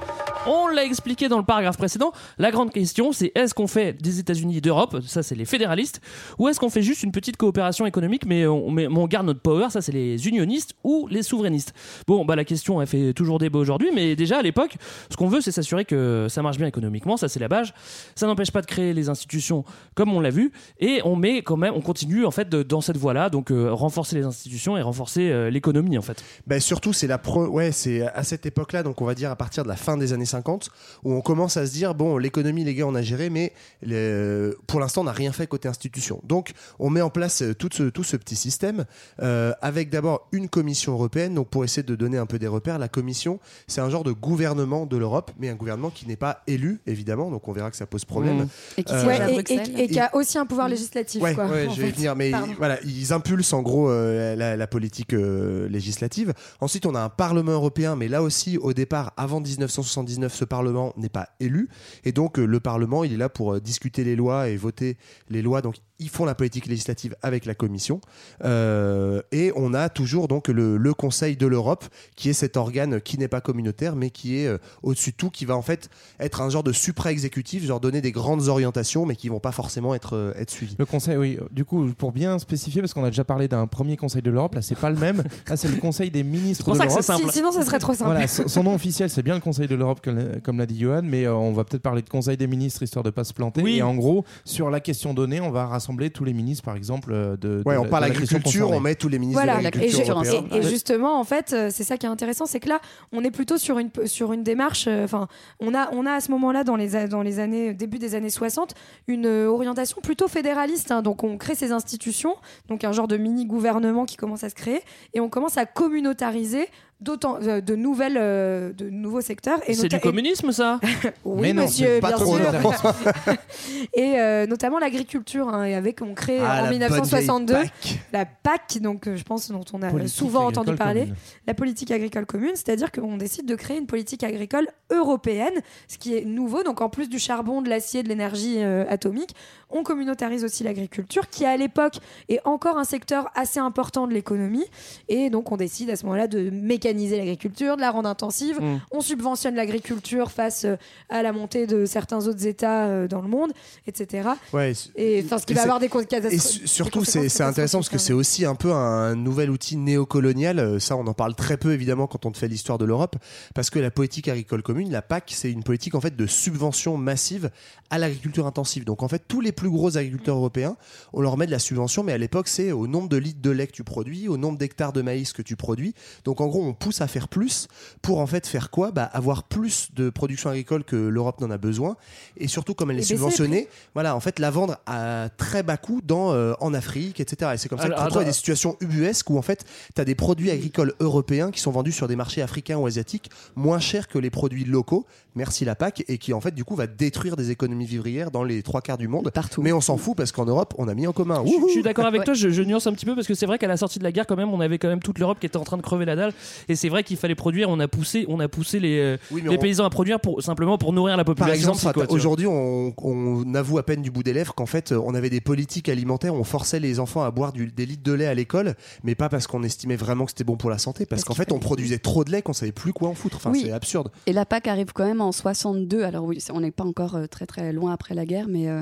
On l'a expliqué dans le paragraphe précédent. La grande question, c'est est-ce qu'on fait des États-Unis d'Europe, ça c'est les fédéralistes, ou est-ce qu'on fait juste une petite coopération économique, mais on, garde notre power, ça c'est les unionistes ou les souverainistes. Bon, bah la question, elle fait toujours débat aujourd'hui, mais déjà à l'époque, ce qu'on veut, c'est s'assurer que ça marche bien économiquement, ça c'est la base. Ça n'empêche pas de créer les institutions comme on l'a vu, et on met quand même, on continue en fait dans cette voie-là, donc euh, renforcer les institutions et renforcer euh, l'économie en fait.
Ben surtout, c'est la pro... ouais, c'est à cette époque-là, donc on va dire à partir de la fin des années 50, où on commence à se dire bon, l'économie, les gars, on a géré, mais le- pour l'instant, on n'a rien fait côté institution. Donc, on met en place euh, tout ce, tout ce petit système euh, avec d'abord une commission européenne. Donc, pour essayer de donner un peu des repères, la commission, c'est un genre de gouvernement de l'Europe, mais un gouvernement qui n'est pas élu, évidemment. Donc, on verra que ça pose problème.
Mmh. Et qui
Euh,
Ouais, et, et-
Bruxelles.
et qui a aussi un pouvoir législatif,
Ouais,
quoi.
ouais,
en
je vais venir, mais ils- voilà, ils impulsent en gros euh, la, la politique euh, législative. Ensuite, on a un Parlement européen, mais là aussi, au départ, avant 1979, ce Parlement n'est pas élu, et donc euh, le Parlement, est là pour euh, discuter les lois et voter les lois. Ils font la politique législative avec la Commission. Euh, et on a toujours donc le, le Conseil de l'Europe, qui est cet organe qui n'est pas communautaire, mais qui est euh, au-dessus de tout, qui va en fait être un genre de supra-exécutif, genre donner des grandes orientations, mais qui vont pas forcément être, euh, être suivies.
Le conseil, oui. Du coup, pour bien spécifier, parce qu'on a déjà parlé d'un premier conseil de l'Europe, là, c'est pas le même. Là, c'est le conseil des ministres
pour
de l'Europe.
c'est simple.
Si- sinon, ça serait trop simple.
Voilà, son son nom officiel, c'est bien le Conseil de l'Europe, comme, comme l'a dit Johan, mais euh, on va peut-être parler de Conseil des ministres, histoire de pas se planter.
Oui.
Et en gros, sur la question donnée, on va rassembler tous les ministres, par exemple, euh, de. de
Ouais, on parle agriculture, on met tous les ministres
Voilà,
de
et,
l'agriculture
et- et justement, en fait, euh, c'est ça qui est intéressant, c'est que là, on est plutôt sur une, sur une démarche. euh, Enfin, on a, on a à ce moment-là, dans les, dans les années, début des années 60, une orientation plutôt fédéraliste. hein. donc, on crée ces institutions, donc un genre de mini-gouvernement qui commence à se créer, et on commence à communautariser d'autant euh, de nouvelles, euh, de nouveaux secteurs. Et
C'est du communisme, ça
Oui,
Mais non,
monsieur,
pas
bien
trop
sûr. et euh, notamment l'agriculture. hein, et avec, on crée
Ah,
en
la bonne
1962
vieille PAC.
la PAC, donc euh, je pense dont on a
Politique
souvent entendu parler,
commune.
la politique agricole commune, c'est-à-dire qu'on décide de créer une politique agricole européenne, ce qui est nouveau. Donc en plus du charbon, de l'acier, de l'énergie euh, atomique, on communautarise aussi l'agriculture, qui à l'époque est encore un secteur assez important de l'économie. Et donc on décide à ce moment-là de mécaniser l'agriculture, de la rendre intensive.
Mm.
On subventionne l'agriculture face euh, à la montée de certains autres États euh, dans le monde, etc.
Ouais,
Et enfin, ce qui va avoir des, con- catastrophes-
Et surtout,
conséquences
c'est intéressant parce que c'est aussi un peu un nouvel outil néocolonial. Euh, Ça, on en parle très peu évidemment quand on te fait l'histoire de l'Europe, parce que la politique agricole commune, la PAC, c'est une politique en fait de subvention massive à l'agriculture intensive. Donc en fait, tous les plus gros agriculteurs européens, on leur met de la subvention, mais à l'époque, c'est au nombre de litres de lait que tu produis, au nombre d'hectares de maïs que tu produis. Donc en gros, on pousse à faire plus pour en fait faire quoi? Bah, Avoir plus de production agricole que l'Europe n'en a besoin. Et surtout, comme elle est subventionnée, voilà, en fait, la vendre à très bas coût dans, euh, en Afrique, etc. Et c'est comme ça qu'on
attends.
des situations ubuesques où en fait, tu as des produits agricoles européens qui sont vendus sur des marchés africains ou asiatiques moins chers que les produits locaux, merci la PAC, et qui en fait, du coup, va détruire des économies vivrières dans les trois quarts du monde.
Partout.
Mais on s'en fout parce qu'en Europe, on a mis en commun.
Je, suis d'accord avec
Ouais.
toi, je, je nuance un petit peu parce que c'est vrai qu'à la sortie de la guerre, quand même, on avait quand même toute l'Europe qui était en train de crever la dalle. Et c'est vrai qu'il fallait produire. On a poussé, on a poussé les, euh,
Oui, mais
les
on-
paysans à produire pour simplement pour nourrir la population.
Par exemple, aujourd'hui, on, on avoue à peine du bout des lèvres qu'en fait, on avait des politiques alimentaires, on forçait les enfants à boire du- des litres de lait à l'école, mais pas parce qu'on estimait vraiment que c'était bon pour la santé, parce
Parce
qu'en fait, on produisait trop de lait qu'on savait plus quoi en foutre. Enfin,
Oui.
c'est absurde.
Et la PAC arrive quand même en 62. Alors oui, on n'est pas encore euh, très très loin après la guerre, mais euh,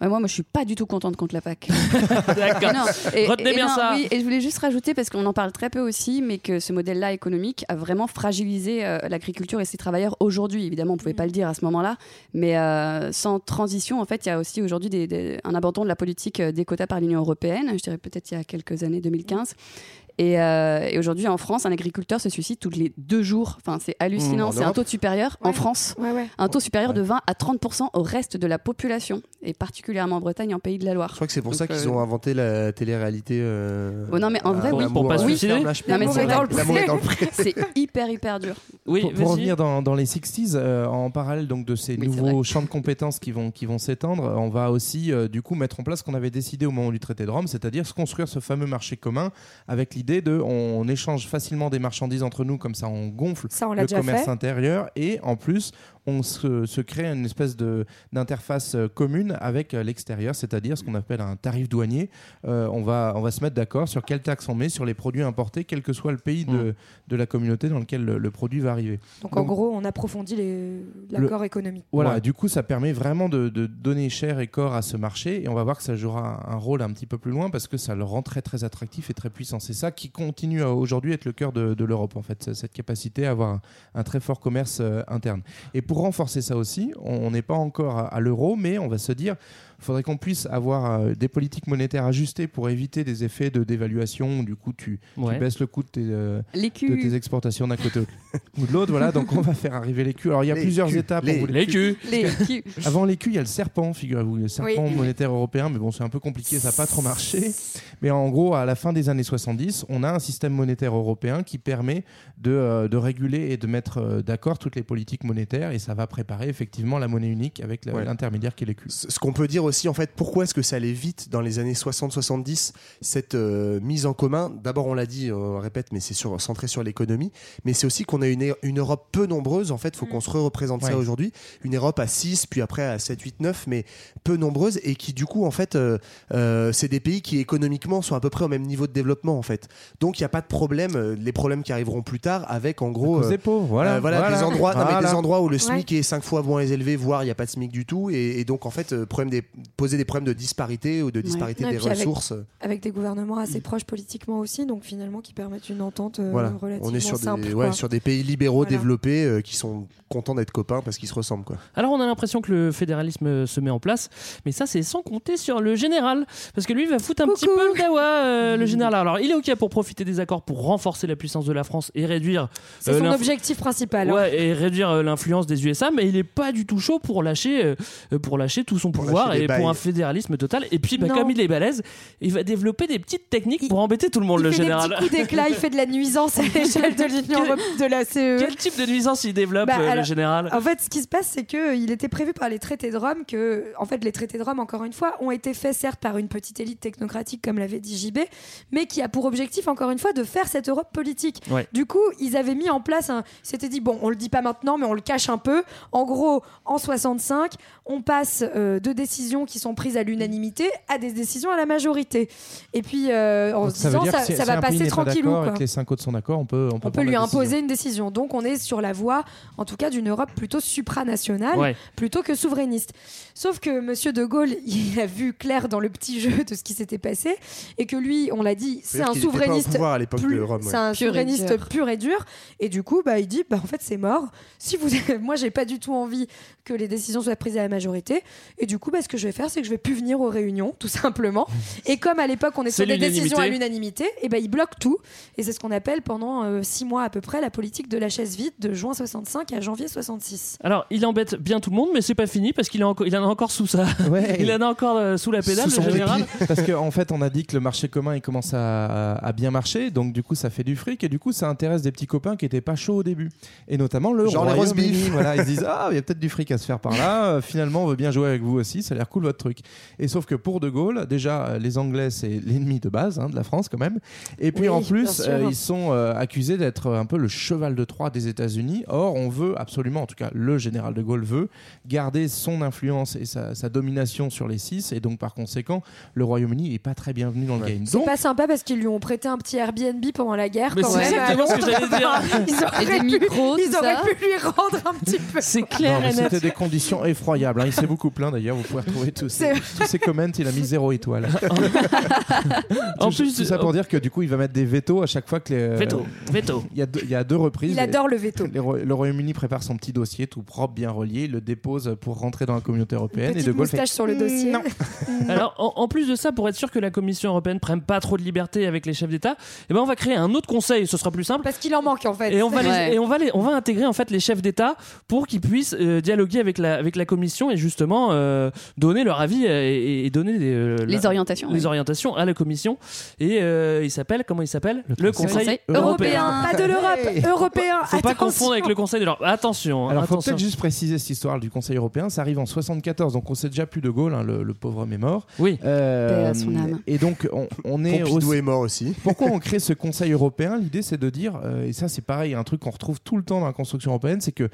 ouais, moi, moi, je suis pas du tout contente contre la PAC.
D'accord. Retenez
et
bien
non,
ça.
oui, et je voulais juste rajouter, parce qu'on en parle très peu aussi, mais que ce modèle-là économique a vraiment fragilisé euh, l'agriculture et ses travailleurs aujourd'hui. Évidemment, on ne pouvait pas le dire à ce moment-là, mais euh, sans transition, en fait, il y a aussi aujourd'hui des- des- un abandon de la politique euh, des quotas par l'Union européenne, je dirais peut-être il y a quelques années, 2015. Et, euh, et aujourd'hui, en France, un agriculteur se suicide tous les deux jours. Enfin, c'est
Mmh,
hallucinant.
en
c'est un taux supérieur en. France,
Ouais, ouais.
un taux supérieur de 20 à 30 au reste de la population, et particulièrement en Bretagne, en Pays de la Loire.
Je crois que c'est pour
Donc,
ça qu'ils
euh,
ont inventé la télé-réalité. euh,
Oh non, mais en vrai, oui.
Pour pas se suicider
c'est hyper, hyper dur.
Oui,
pour, revenir dans, dans les 60s, euh, en parallèle donc de ces
Oui,
nouveaux champs de compétences qui vont, qui vont s'étendre, on va aussi euh, du coup mettre en place ce qu'on avait décidé au moment du traité de Rome, c'est-à-dire se construire ce fameux marché commun avec l'idée de on, échange facilement des marchandises entre nous, comme ça on gonfle
Ça, on l'a
le commerce
fait.
intérieur et en plus on se, se crée une espèce de- d'interface euh, commune avec euh, l'extérieur, c'est-à-dire ce qu'on appelle un tarif douanier. Euh, on, va, on va se mettre d'accord sur quelle taxe on met sur les produits importés, quel que soit le pays de, de la communauté dans lequel le, le produit va arriver.
Donc, en gros, on approfondit les- l'accord économique.
Voilà,
Ouais.
du coup, ça permet vraiment de, de donner chair et corps à ce marché et on va voir que ça jouera un rôle un petit peu plus loin parce que ça le rend très très attractif et très puissant. C'est ça qui continue à aujourd'hui être le cœur de, de l'Europe en fait, cette capacité à avoir un, un très fort commerce euh, interne. Et pour renforcer ça aussi, on n'est pas encore à l'euro, mais on va se dire il faudrait qu'on puisse avoir euh, des politiques monétaires ajustées pour éviter des effets de dévaluation. Du coup, tu, baisses le coût de tes, euh,
L'écu.
de tes exportations d'un côté ou de l'autre. Voilà, donc on va faire arriver les culs. Alors il y a
Les
plusieurs
culs,
étapes.
les-
Les culs.
L'écu.
avant les culs, il y a le serpent, figurez-vous, le serpent
Oui.
monétaire européen, mais bon, c'est un peu compliqué, ça n'a pas trop marché. Mais en gros, à la fin des années 70, on a un système monétaire européen qui permet de, euh, de réguler et de mettre euh, d'accord toutes les politiques monétaires et ça va préparer effectivement la monnaie unique avec
Ouais.
l'intermédiaire qui est l'écu.
Ce qu'on peut dire aussi, en fait, pourquoi est-ce que ça allait vite dans les années 60-70, cette euh, mise en commun? D'abord, on l'a dit, on le répète, mais c'est sur, centré sur l'économie. Mais c'est aussi qu'on a une, une Europe peu nombreuse. En fait, il faut qu'on se représente ça aujourd'hui. Une Europe à 6, puis après à 7, 8, 9, mais peu nombreuse. Et qui, du coup, en fait, euh, euh, c'est des pays qui économiquement sont à peu près au même niveau de développement, en fait. Donc, il n'y a pas de problème. euh, Les problèmes qui arriveront plus tard avec, en gros.
des pauvres, voilà,
euh, voilà,
voilà.
des endroits, non, mais des
Voilà.
endroits où le
Ouais.
SMIC est 5 fois moins élevé, voire il n'y a pas de SMIC du tout. Et, et donc, en fait, euh, problème des, poser des problèmes de disparité ou de disparité
Ouais,
des
avec-
ressources.
Avec, des gouvernements assez proches politiquement aussi, donc finalement qui permettent une entente euh,
voilà,
relativement
on est sur
simple.
des, ouais, sur des pays libéraux
Voilà.
développés euh, qui sont contents d'être copains parce qu'ils se ressemblent. Quoi.
Alors on a l'impression que le fédéralisme euh, se met en place, mais ça c'est sans compter sur le général, parce que lui il va foutre un petit peu le dawa, euh, le général. Alors il est ok pour profiter des accords pour renforcer la puissance de la France et réduire.
C'est
euh,
son objectif principal. hein.
Et réduire euh, l'influence des USA, mais il est pas du tout chaud pour lâcher, pour lâcher tout son pouvoir et pour un fédéralisme total. Et puis, bah, comme il est balèze, il va développer des petites techniques pour embêter tout le monde,
Il
le
fait
général.
des petits coups d'éclat, il fait de la nuisance à l'échelle de l'Union de la CE.
Quel type de nuisance il développe,
Bah,
euh, le général
En fait, ce qui se passe, c'est que il était prévu par les traités de Rome que, en fait, les traités de Rome, encore une fois, ont été faits certes par une petite élite technocratique, comme l'avait dit JB, mais qui a pour objectif, encore une fois, de faire cette Europe politique.
Ouais.
Du coup, ils avaient mis en place un. ils s'étaient dit bon, on le dit pas maintenant, mais on le cache un peu. En gros, en 65, on passe euh, de décisions qui sont prises à l'unanimité à des décisions à la majorité. Et puis, euh, en se disant, ça,
si-
ça
si
va passer tranquillou.
et
quoi.
que les cinq autres sont d'accord, on peut, on peut,
On peut
prendre
lui
décision.
imposer une décision. Donc on est sur la voie, en tout cas, d'une Europe plutôt supranationale,
Ouais.
plutôt que souverainiste. Sauf que Monsieur de Gaulle, il a vu clair dans le petit jeu de ce qui s'était passé, et que lui, on l'a dit, c'est un souverainiste
pouvoir à l'époque
plus-
de Rome, ouais.
c'est un
Pur et
souverainiste
dur.
pur et dur. Et du coup, bah, il dit, bah, en fait, c'est mort. Si vous, moi, j'ai pas du tout envie que les décisions soient prises à la majorité. Et du coup, bah, ce que je vais faire, c'est que je vais plus venir aux réunions, tout simplement. Et comme à l'époque, on est sur des décisions à
l'unanimité.
et ben il bloque tout. Et c'est ce qu'on appelle pendant euh, six mois à peu près la politique de la chaise vide de juin 65 à janvier 66.
Alors, il embête bien tout le monde, mais c'est pas fini parce qu'il a encore- il en a encore sous ça.
Ouais.
il en a encore euh, sous la pédale,
Sous
le général.
Parce qu'en en fait, on a dit que le marché commun il commence à, à bien marcher, donc du coup, ça fait du fric et du coup, ça intéresse des petits copains qui étaient pas chauds au début. Et notamment le
Genre les.
Voilà, ils se disent ah, il y a peut-être du fric à se faire par là. Euh, finalement, on veut bien jouer avec vous aussi. Ça a l'air cool votre truc. Et sauf que pour De Gaulle, déjà, euh, les Anglais c'est l'ennemi de base hein, de la France quand même. Et puis
Oui,
en plus, euh, ils sont euh, accusés d'être un peu le cheval de Troie des États-Unis. Or, on veut absolument, en tout cas, le général De Gaulle veut garder son influence et sa, sa domination sur les six. Et donc, par conséquent, le Royaume-Uni est pas très bienvenu dans le game.
C'est
Donc,
pas sympa parce qu'ils lui ont prêté un petit Airbnb pendant la guerre.
Mais
quand
c'est
même,
exactement ce que j'allais dire.
Ils auraient,
Et des
pu,
micros,
ils auraient pu lui rendre un petit peu.
C'est
Non,
clair
mais
et net.
c'était des conditions effroyables. Hein. Il s'est beaucoup plaint d'ailleurs. Vous pouvez retrouver tous
C'est-
tous ces comments. Il a mis zéro étoile.
En
tout,
plus,
tout ça pour dire que du coup, il va mettre des veto à chaque fois que les.
Veto, veto.
Il y a deux, il y a deux reprises.
Il adore le veto.
Les le Royaume-Uni prépare son petit dossier tout propre, bien relié, il le dépose pour rentrer dans la communauté européenne. et
Petite
De Gaulle fait
sur le dossier.
Non.
Alors, en, en plus de ça, pour être sûr que la Commission européenne prenne pas trop de liberté avec les chefs d'État, eh ben on va créer un autre conseil. Ce sera plus simple.
Parce qu'il en manque en fait.
Et on va, les-
Ouais.
et on va, les- on va intégrer en fait les chefs d'État pour qu'ils puissent euh, dialoguer avec la, avec la Commission et justement euh, donner leur avis et, et donner des, euh,
Les
la-
orientations,
les
oui.
orientations à la Commission. Et euh, il s'appelle comment il s'appelle Le, Conseil,
Conseil
Européen, pas de l'Europe, européen.
Faut pas
attention.
confondre avec le Conseil de l'Europe. Attention.
Alors, il faut
attention.
peut-être juste préciser cette histoire du Conseil européen. Ça arrive en 74, donc on sait déjà plus de Gaulle, hein, le, le pauvre homme est mort.
Oui.
Euh,
à son âme.
et donc, on, on est
Pompidou
aussi-
est mort aussi.
Pourquoi on crée ce Conseil européen? L'idée, c'est de dire, euh, et ça, c'est pareil, un truc qu'on retrouve tout le temps dans la construction européenne, c'est que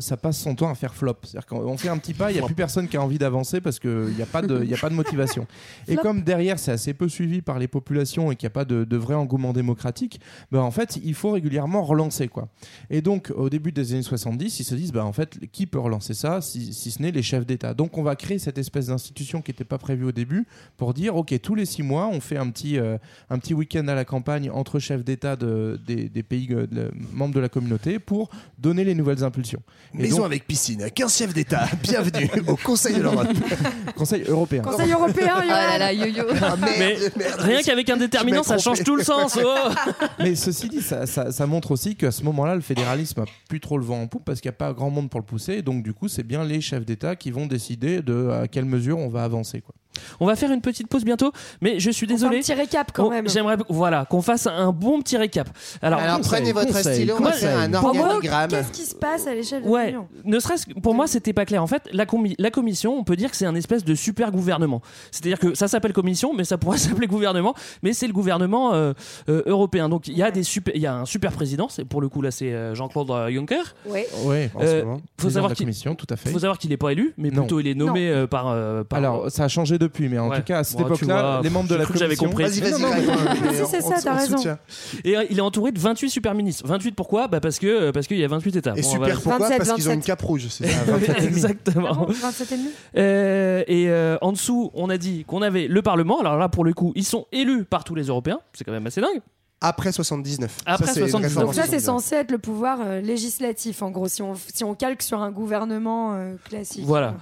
ça passe son temps à faire flop. C'est-à-dire qu'on fait un petit pas, il n'y a plus personne qui a envie d'avancer parce qu'il n'y a, pas de- y a pas de motivation. et comme derrière, c'est assez peu suivi par les populations et qu'il n'y a pas de, de vrai engouement démocratique, ben, en fait, il faut régulièrement relancer. Quoi. Et donc, au début des années 70, ils se disent, ben, en fait, qui peut relancer ça si, si ce n'est les chefs d'État? Donc, on va créer cette espèce d'institution qui n'était pas prévue au début pour dire, OK, tous les six mois, on fait un petit, euh, un petit week-end à la campagne entre chefs d'État de, des, des pays euh, de- membres de la communauté pour donner les nouvelles impulsions. Et
Maison
donc-
avec piscine, 15 chefs d'État. Bienvenue au Conseil de l'Europe.
Conseil européen.
Conseil européen,
Oh là là, yo-yo.
Ah, merde,
Mais
merde.
rien qu'avec un déterminant, ça change tout le sens. Oh
Mais ceci dit, ça, ça- ça montre aussi qu'à ce moment-là, le fédéralisme a plus trop le vent en poupe parce qu'il n'y a pas grand monde pour le pousser. Et donc, du coup, c'est bien les chefs d'État qui vont décider de à quelle mesure on va avancer. Quoi.
On va faire une petite pause bientôt, mais je suis désolé.
un petit récap quand
On-
même.
J'aimerais voilà qu'on fasse un bon petit récap. Alors,
Alors, prenez votre stylo, on va
Moi,
faire un organigramme.
Qu'est-ce qui se passe à l'échelle de
Ouais,
l'Union?
ne serait-ce que pour moi, c'était pas clair. En fait, la, la commission, on peut dire que c'est un espèce de super gouvernement. C'est-à-dire que ça s'appelle commission, mais ça pourrait s'appeler gouvernement, mais c'est le gouvernement euh, euh, européen. Donc il y a des super, il y a un super président. C'est pour le coup là, c'est euh, Jean-Claude Juncker.
Ouais.
Ouais, en ce
Euh,
moment.
faut savoir
de la commission, tout à fait.
faut savoir qu'il n'est pas élu, mais
Non.
plutôt il est nommé euh, par, euh, par-
Alors, ça a changé depuis, mais en
Ouais.
tout cas, à cette
Bon,
époque-là, les membres de la
que j'avais
commission.
compris.
Vas-y, vas-y,
Si, c'est ça, t'as
on
raison.
soutient.
Et euh, il est entouré de 28 super ministres. 28 pourquoi Bah parce que euh, parce qu'il y a 28 États.
Et
Bon,
super
voilà.
pourquoi?
27,
Parce qu'ils ont une
27.
cape rouge, c'est ça.
Exactement.
27 et
Euh, et euh, en dessous, on a dit qu'on avait le Parlement. Alors là, pour le coup, ils sont élus par tous les Européens. C'est quand même assez dingue.
Après 79.
Après
Ça, c'est une
79.
réforme
Donc ça, c'est
79.
censé être le pouvoir euh, législatif, en gros, si on, si on calque sur un gouvernement euh, classique.
Voilà.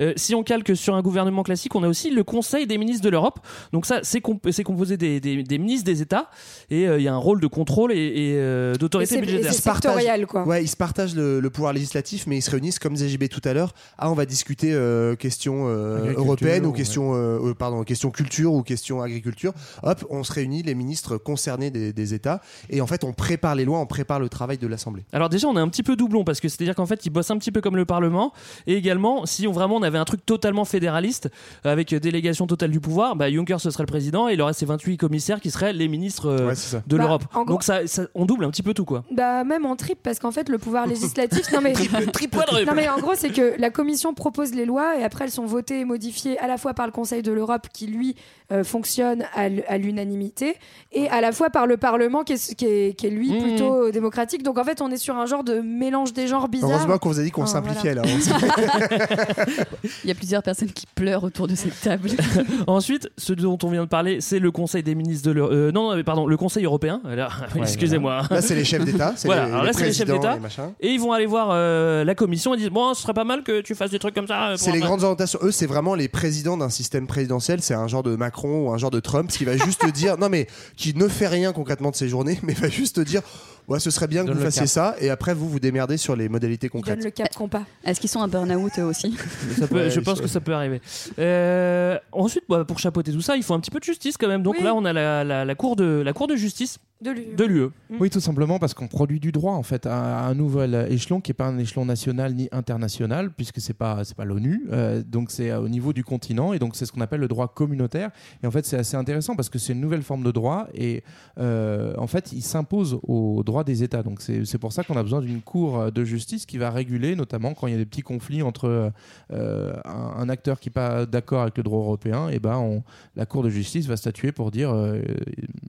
Euh, si on calque sur un gouvernement classique, on a aussi le Conseil des ministres de l'Europe. Donc ça, c'est comp- c'est composé des, des- des ministres des États et euh, il y a un rôle de contrôle et, et, euh, d'autorité budgétaire.
c'est sectoriel, quoi.
Ouais, ils se partagent le, le pouvoir législatif, mais ils se réunissent comme disait JB tout à l'heure. Ah, on va discuter euh, questions euh, européennes ou questions, pardon, questions culture ou questions agriculture. Hop, on se réunit les ministres concernés des, des États et en fait on prépare les lois, on prépare le travail de l'Assemblée.
Alors déjà, on a un petit peu doublon parce que c'est-à-dire qu'en fait, ils bossent un petit peu comme le Parlement. Et également, si on vraiment on avait un truc totalement fédéraliste avec euh, délégation totale du pouvoir, bah, Juncker ce serait le président et il aurait ses 28 commissaires qui seraient les ministres euh,
Ouais, c'est ça.
de
Bah,
l'Europe.
gros-
Donc ça, ça- on double un petit peu tout quoi.
Bah, même en triple, parce qu'en fait, le pouvoir législatif. non, mais.
quadruple.
Non, mais en gros, c'est que la commission propose les lois et après, elles sont votées et modifiées à la fois par le Conseil de l'Europe qui, lui, euh, fonctionne à l'unanimité et à la fois par le Parlement qui est, qui est, qui est, lui,
Mmh.
plutôt euh, démocratique. Donc, en fait, on est sur un genre de mélange des genres bizarre.
Heureusement qu'on vous a dit qu'on
Ah,
simplifiait
voilà.
là.
Il y a plusieurs personnes qui pleurent autour de cette table.
Ensuite, ce dont on vient de parler, c'est le Conseil des ministres de l'Europe. euh, non, non, mais pardon, le Conseil européen. Alors, Excusez-moi.
Là, c'est les chefs d'État, c'est
Voilà,
les,
alors
les
là, c'est les chefs d'État.
machins.
Et ils vont aller voir euh, la commission et disent Bon, ce serait pas mal que tu fasses des trucs comme ça. euh, pour
C'est les grandes orientations. Eux, c'est vraiment les présidents d'un système présidentiel. C'est un genre de Macron ou un genre de Trump qui va juste dire, non mais qui ne fait rien concrètement de ses journées, mais va juste dire, ouais, ce serait bien que vous
le
fassiez
cap.
ça, et après vous vous démerdez sur les modalités concrètes.
donne le cap compas.
Est-ce qu'ils sont un burn-out eux aussi
Ça peut-
Ouais,
je pense que ça peut arriver. Euh, ensuite, bah, pour chapeauter tout ça, il faut un petit peu de justice quand même. Donc
Oui.
là, on a la, la- la cour de la cour de justice
De l'U-
de l'UE.
Oui, tout simplement parce qu'on produit du droit en fait à à un nouvel échelon qui n'est pas un échelon national ni international puisque c'est pas c'est pas l'ONU, euh, donc c'est euh, au niveau du continent et donc c'est ce qu'on appelle le droit communautaire. Et en fait, c'est assez intéressant parce que c'est une nouvelle forme de droit et euh, en fait, il s'impose aux droits des États. Donc c'est c'est pour ça qu'on a besoin d'une cour de justice qui va réguler, notamment quand il y a des petits conflits entre euh, un, un acteur qui n'est pas d'accord avec le droit européen, et ben on- la cour de justice va statuer pour dire euh,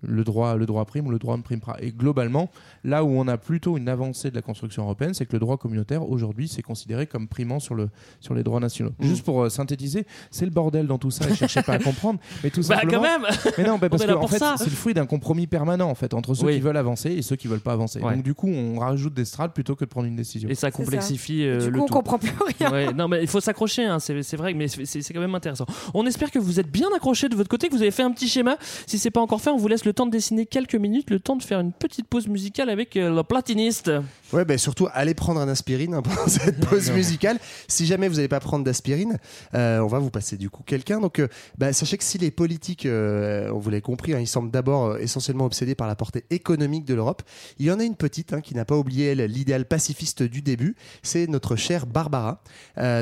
le droit le droit prime ou le droit ne prime pas. Et globalement, là où on a plutôt une avancée de la construction européenne, c'est que le droit communautaire aujourd'hui c'est considéré comme primant sur le sur les droits nationaux.
Mmh.
Juste pour euh, synthétiser, c'est le bordel dans tout ça. Et cherchez pas à comprendre, mais tout
Bah,
simplement.
quand même
Mais non, bah, parce que en fait,
ça.
c'est le fruit d'un compromis permanent en fait entre ceux
Oui.
qui veulent avancer et ceux qui veulent pas avancer.
Ouais.
Donc du coup, on rajoute des strates plutôt que de prendre une décision.
Et ça complexifie euh,
du
le
coup, on
tout.
comprend plus rien.
Ouais, non, mais il faut s'accrocher, hein, c'est c'est vrai, mais c'est c'est quand même intéressant. On espère que vous êtes bien accrochés de votre côté, que vous avez fait un petit schéma. Si c'est pas encore fait, on vous laisse le temps de dessiner quelques minutes, le temps de faire une petite pause musicale avec euh, le platiniste.
Ouais, ben surtout, allez prendre un aspirine hein, pendant cette pause musicale. Si jamais vous n'allez pas prendre d'aspirine, euh, on va vous passer du coup quelqu'un. Donc, euh, bah, sachez que si les politiques, euh, vous l'avez compris, hein, ils semblent d'abord essentiellement obsédés par la portée économique de l'Europe, il y en a une petite hein, qui n'a pas oublié, elle, l'idéal pacifiste du début. C'est notre chère Barbara.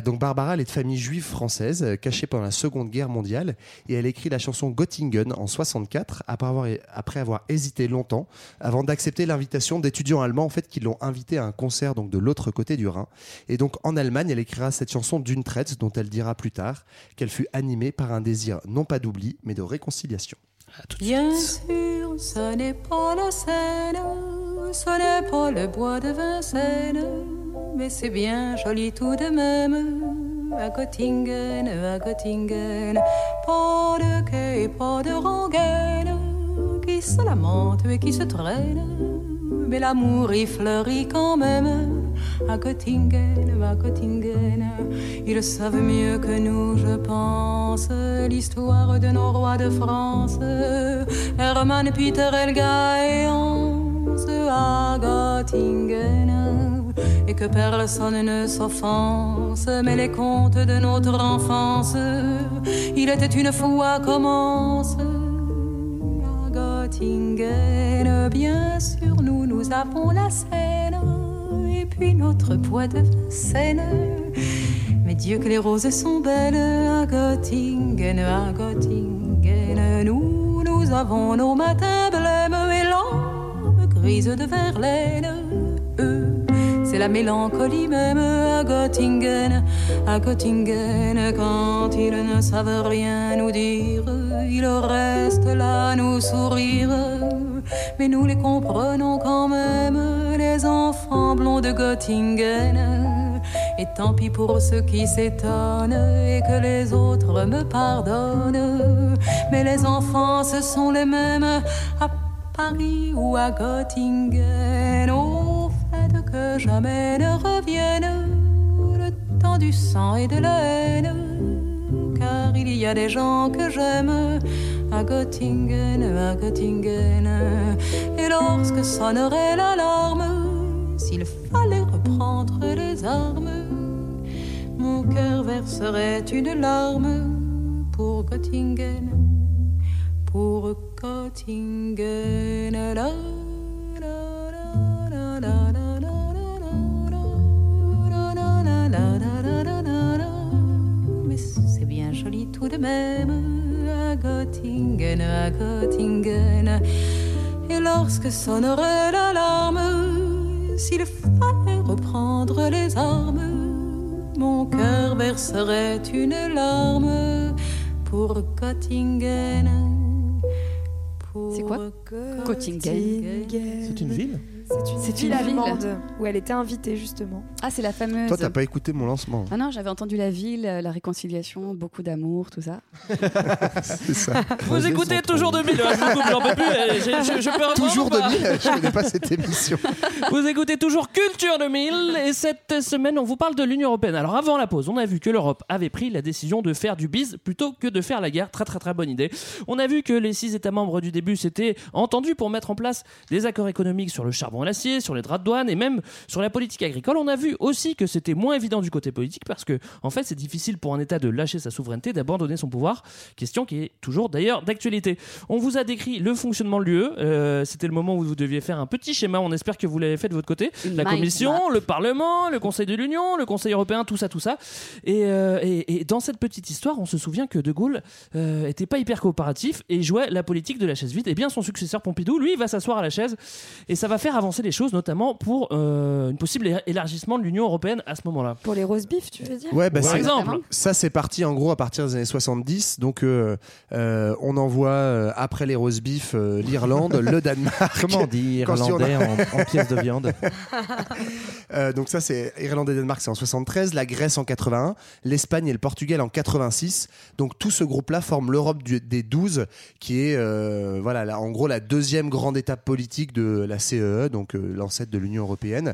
Donc, Barbara, elle est de famille juive française, cachée pendant la Seconde Guerre mondiale, et elle écrit la chanson Göttingen en 64 après avoir, après avoir hésité longtemps avant d'accepter l'invitation d'étudiants allemands en fait qui l'ont invité à un concert donc de l'autre côté du Rhin. Et donc en Allemagne, elle écrira cette chanson d'une traite dont elle dira plus tard qu'elle fut animée par un désir non pas d'oubli mais de réconciliation.
Bien sûr, ce n'est pas la Seine, ce n'est pas le bois de Vincennes, mais c'est bien joli tout de même. À Göttingen, à Göttingen, pas de quai, pas de rengaine, qui se lamente et qui se traîne, mais l'amour y fleurit quand même. À Göttingen, à Göttingen, ils savent mieux que nous, je pense, l'histoire de nos rois de France, Hermann, Peter, Helga et Hans à Göttingen. et que personne ne s'offense. Mais les contes de notre enfance, il était une fois commence. Göttingen, bien sûr, nous, nous avons la Seine, et puis notre poids de Seine. Mais Dieu que les roses sont belles à Göttingen, à Göttingen, nous, nous avons nos matins blêmes et l'âme grise de Verlaine. C'est la mélancolie même à Göttingen, à Göttingen, quand ils ne savent rien nous dire, ils restent là nous sourire. Mais nous les comprenons quand même, les enfants blonds de Göttingen. Et tant pis pour ceux qui s'étonnent et que les autres me pardonnent. Mais les enfants, ce sont les mêmes à Paris ou à Göttingen. Que jamais ne revienne le temps du sang et de la haine. Car il y a des gens que j'aime à Göttingen, à Göttingen. Et lorsque sonnerait l'alarme, s'il fallait reprendre les armes, mon cœur verserait une larme pour Göttingen, pour Göttingen. Mais c'est bien joli tout de même à Göttingen, à Göttingen. Et lorsque sonnerait l'alarme, s'il fallait reprendre les armes, mon cœur verserait une larme pour Göttingen.
C'est quoi
Göttingen?
C'est une ville?
C'est une
C'est
ville
une ville.
allemande où elle était invitée justement.
Ah, c'est la fameuse.
Toi, t'as pas écouté mon lancement.
Ah non, j'avais entendu la ville, euh, la réconciliation, beaucoup d'amour, tout ça.
C'est ça.
Vous écoutez toujours 2000, hein, je vous coupe, j'en peux plus. Je, je- je peux reprendre
Toujours
ou pas
2000, je connais pas cette émission.
Vous écoutez toujours Culture 2000 et cette semaine on vous parle de l'Union Européenne. Alors avant la pause, on a vu que l'Europe avait pris la décision de faire du bise plutôt que de faire la guerre. Très très très bonne idée. On a vu que les six États membres du début s'étaient entendus pour mettre en place des accords économiques sur le charbon l'acier, sur les draps de douane et même sur la politique agricole. On a vu aussi que c'était moins évident du côté politique parce que en fait c'est difficile pour un État de lâcher sa souveraineté, d'abandonner son pouvoir. Question qui est toujours d'ailleurs d'actualité. On vous a décrit le fonctionnement de l'UE. Euh, C'était le moment où vous deviez faire un petit schéma. On espère que vous l'avez fait de votre côté. La Commission, le Parlement, le Conseil de l'Union, le Conseil européen, tout ça, tout ça. Et, euh, et- et dans cette petite histoire, on se souvient que De Gaulle euh, était pas hyper coopératif et jouait la politique de la chaise vide. Et bien son successeur Pompidou, lui, va s'asseoir à la chaise et ça va faire avancer les choses, notamment pour euh, une possible élargissement de l'Union européenne à ce moment-là.
Pour les roast beef, tu veux dire?
Ouais, bah,
Par exemple.
Ça, c'est parti en gros à partir des années 70. Donc, euh, euh, on envoie euh, après les roast beef euh, l'Irlande, le Danemark.
Comment on dit
on a-
irlandais en, en pièces de viande?
Euh, donc ça c'est Irlande et Danemark c'est en 73, la Grèce en 81, l'Espagne et le Portugal en 86. Donc tout ce groupe-là forme l'Europe des 12 qui est euh, voilà là, en gros la deuxième grande étape politique de la CEE, donc euh, l'ancêtre de l'Union européenne.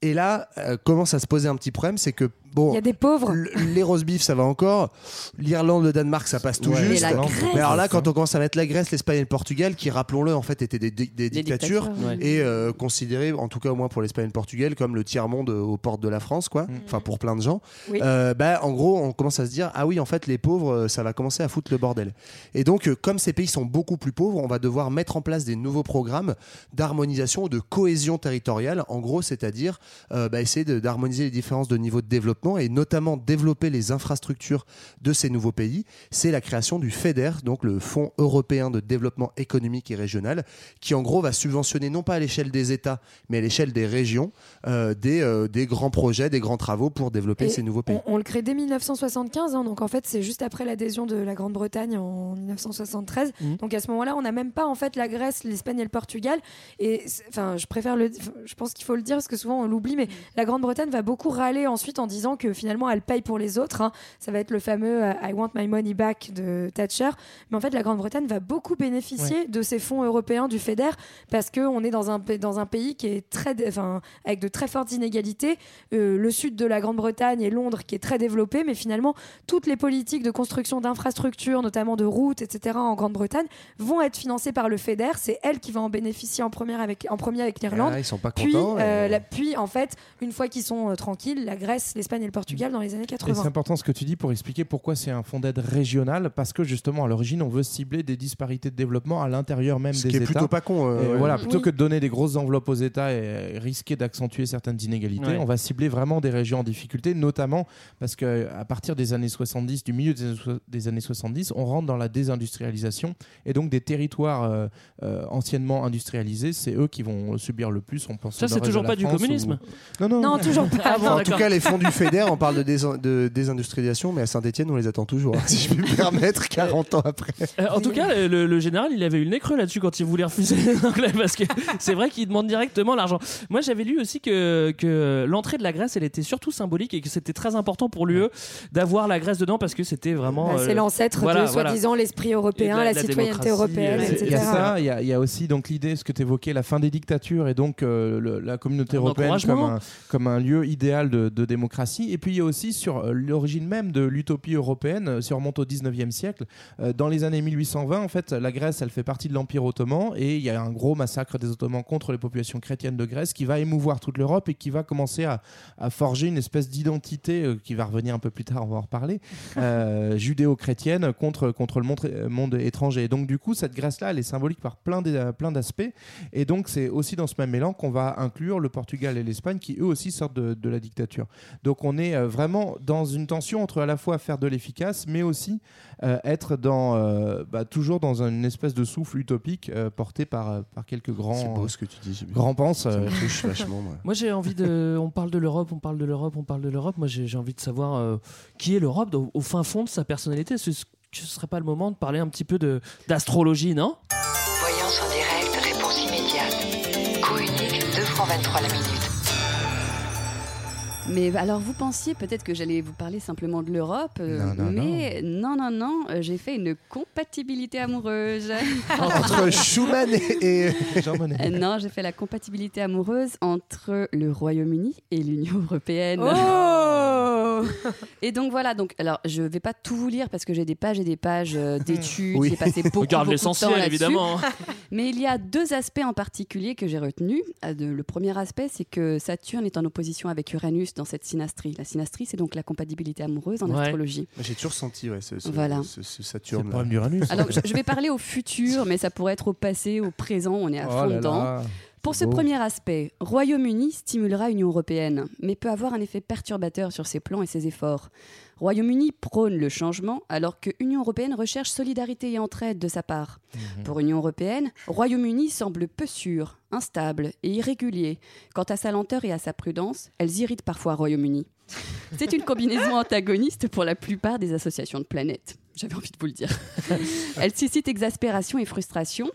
Et là euh, commence à se poser un petit problème, c'est que bon
Il y a des pauvres.
les roast beef ça va encore, l'Irlande, le Danemark ça passe tout
Ouais,
juste.
Mais la Grèce.
Mais alors là quand on commence à mettre la Grèce, l'Espagne et le Portugal qui rappelons-le en fait étaient des, des- des dictatures
dictatures,
ouais.
et euh, considéré, en tout cas au moins pour l'Espagne et le Portugal, comme le tiers-monde euh, aux portes de la France, quoi. Enfin, pour plein de gens.
Oui.
Euh, bah, en gros, on commence à se dire, ah oui, en fait, les pauvres, euh, ça va commencer à foutre le bordel. Et donc, comme ces pays sont beaucoup plus pauvres, on va devoir mettre en place des nouveaux programmes d'harmonisation ou de cohésion territoriale. En gros, c'est-à-dire euh, bah, essayer d'harmoniser les différences de niveau de développement et notamment développer les infrastructures de ces nouveaux pays. C'est la création du FEDER, donc le Fonds européen de développement économique et régional, qui en gros va subventionner non pas à l'échelle des États, mais à l'échelle des régions, euh, des, euh, des grands projets, des grands travaux pour développer
Et
ces nouveaux pays.
On, on le crée dès 1975, hein, donc en fait c'est juste après l'adhésion de la Grande-Bretagne en 1973.
Mhm.
Donc à ce moment-là, on n'a même pas en fait la Grèce, l'Espagne et le Portugal. Et enfin, je préfère le, je pense qu'il faut le dire parce que souvent on l'oublie, mais la Grande-Bretagne va beaucoup râler ensuite en disant disant que finalement elle paye pour les autres. hein. Ça va être le fameux euh, I want my money back de Thatcher. Mais en fait, la Grande-Bretagne va beaucoup bénéficier de ces fonds européens du FEDER parce qu'on est dans un, dans un pays qui est très, enfin, avec de très fortes inégalités. Euh, le sud de la Grande-Bretagne et Londres qui est très développé, mais finalement, toutes les politiques de construction d'infrastructures, notamment de routes, etc., en Grande-Bretagne, vont être financées par le FEDER. C'est elle qui va en bénéficier en premier avec, en premier avec l'Irlande.
Ah, ils sont pas
puis,
contents,
euh,
et-
la- puis, en fait, une fois qu'ils sont euh, tranquilles, la Grèce, l'Espagne et le Portugal dans les années
Et
80.
c'est important ce que tu dis pour expliquer pourquoi c'est un fonds d'aide régional, parce que justement à l'origine on veut cibler des disparités de développement à l'intérieur même
Ce
des
qui est
États.
plutôt pas con, euh,
Et
ouais.
Voilà,
Oui.
plutôt que de donner des grosses enveloppes aux États et risquer d'accentuer certaines inégalités,
Ouais.
on va cibler vraiment des régions en difficulté, notamment parce que à partir des années 70, du milieu des années so- des années 70, on rentre dans la désindustrialisation et donc des territoires euh, euh, anciennement industrialisés, c'est eux qui vont subir le plus. On pense
Ça, c'est toujours pas du communisme.
ou- Non, non,
Non, toujours pas.
Ah bon,
en tout cas, les fonds du On parle de, désin- de désindustrialisation, mais à Saint-Etienne, on les attend toujours, hein, si je puis me permettre, 40 ans après.
Euh, en tout cas, le, général, il avait eu le nez creux là-dessus quand il voulait refuser l'anglais parce que c'est vrai qu'il demande directement l'argent. Moi, j'avais lu aussi que, que l'entrée de la Grèce, elle était surtout symbolique et que c'était très important pour l'UE d'avoir la Grèce dedans parce que c'était vraiment.
Bah,
euh,
c'est l'ancêtre
voilà,
de
voilà.
soi-disant l'esprit européen, la,
la- la
citoyenneté européenne,
euh,
etc.
Il y a ça, il y, a- il y a aussi donc l'idée, ce que tu évoquais, la fin des dictatures et donc euh, le- la communauté
Un
européenne comme un, comme un lieu idéal de, de démocratie. Et puis il y a aussi sur euh, l'origine même de l'utopie européenne, euh, si on remonte au 19e siècle, euh, dans les années 1820, en fait, la Grèce, elle fait partie de l'Empire ottoman et il y a un gros massacre des Ottomans contre les populations chrétiennes de Grèce qui va émouvoir toute l'Europe et qui va commencer à, à forger une espèce d'identité qui va revenir un peu plus tard, on va en reparler, euh, judéo-chrétienne contre, contre le monde, monde étranger. Et donc du coup, cette Grèce-là, elle est symbolique par plein d'aspects. Et donc c'est aussi dans ce même élan qu'on va inclure le Portugal et l'Espagne qui eux aussi sortent de, de la dictature. Donc on est euh, vraiment dans une tension entre à la fois faire de l'efficace, mais aussi euh, être dans, euh, bah, toujours dans une espèce de souffle utopique euh, porté par, par quelques grands,
C'est beau ce que tu dis. Jimmy.
grands penses.
Ça me touche vachement, moi.
Moi j'ai envie de. On parle de l'Europe, on parle de l'Europe, on parle de l'Europe. Moi j'ai envie de savoir euh, qui est l'Europe au, au fin fond de sa personnalité. Ce, ce serait pas le moment de parler un petit peu de- d'astrologie, non?
Voyance en direct, réponse immédiate. Coût unique, 2 francs 23 la minute.
Mais alors, vous pensiez peut-être que j'allais vous parler simplement de l'Europe, euh,
Non, non,
mais non, non, non, euh, j'ai fait une compatibilité amoureuse.
Entre Schumann et, et-
Jean Monnet.
Euh, non, j'ai fait la compatibilité amoureuse entre le Royaume-Uni et l'Union européenne.
Oh
Et donc voilà, donc alors je vais pas tout vous lire parce que j'ai des pages et des pages d'études,
Oui.
j'ai passé beaucoup,
Regarde
beaucoup de temps
l'essentiel
là-dessus.
évidemment.
Mais il y a deux aspects en particulier que j'ai retenus. Le premier aspect, c'est que Saturne est en opposition avec Uranus dans cette synastrie. La synastrie, c'est donc la compatibilité amoureuse en
Ouais.
astrologie.
J'ai toujours senti ouais, ce, ce,
Voilà.
ce- ce
C'est le
Saturne.
d'Uranus.
Alors, je, je vais parler au futur, mais ça pourrait être au passé, au présent, on est à
Oh
fond
là
dedans.
là.
Pour ce
beau.
premier aspect, Royaume-Uni stimulera Union européenne, mais peut avoir un effet perturbateur sur ses plans et ses efforts. Royaume-Uni prône le changement, alors que Union européenne recherche solidarité et entraide de sa part. Pour Union européenne, Royaume-Uni semble peu sûr, instable et irrégulier. Quant à sa lenteur et à sa prudence, elles irritent parfois Royaume-Uni. C'est une combinaison antagoniste pour la plupart des associations de planètes. J'avais envie de vous le dire. Elle suscite exaspération et frustration.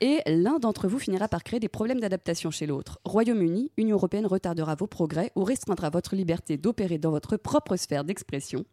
Et l'un d'entre vous finira par créer des problèmes d'adaptation chez l'autre. Royaume-Uni, Union européenne retardera vos progrès ou restreindra votre liberté d'opérer dans votre propre sphère d'expression.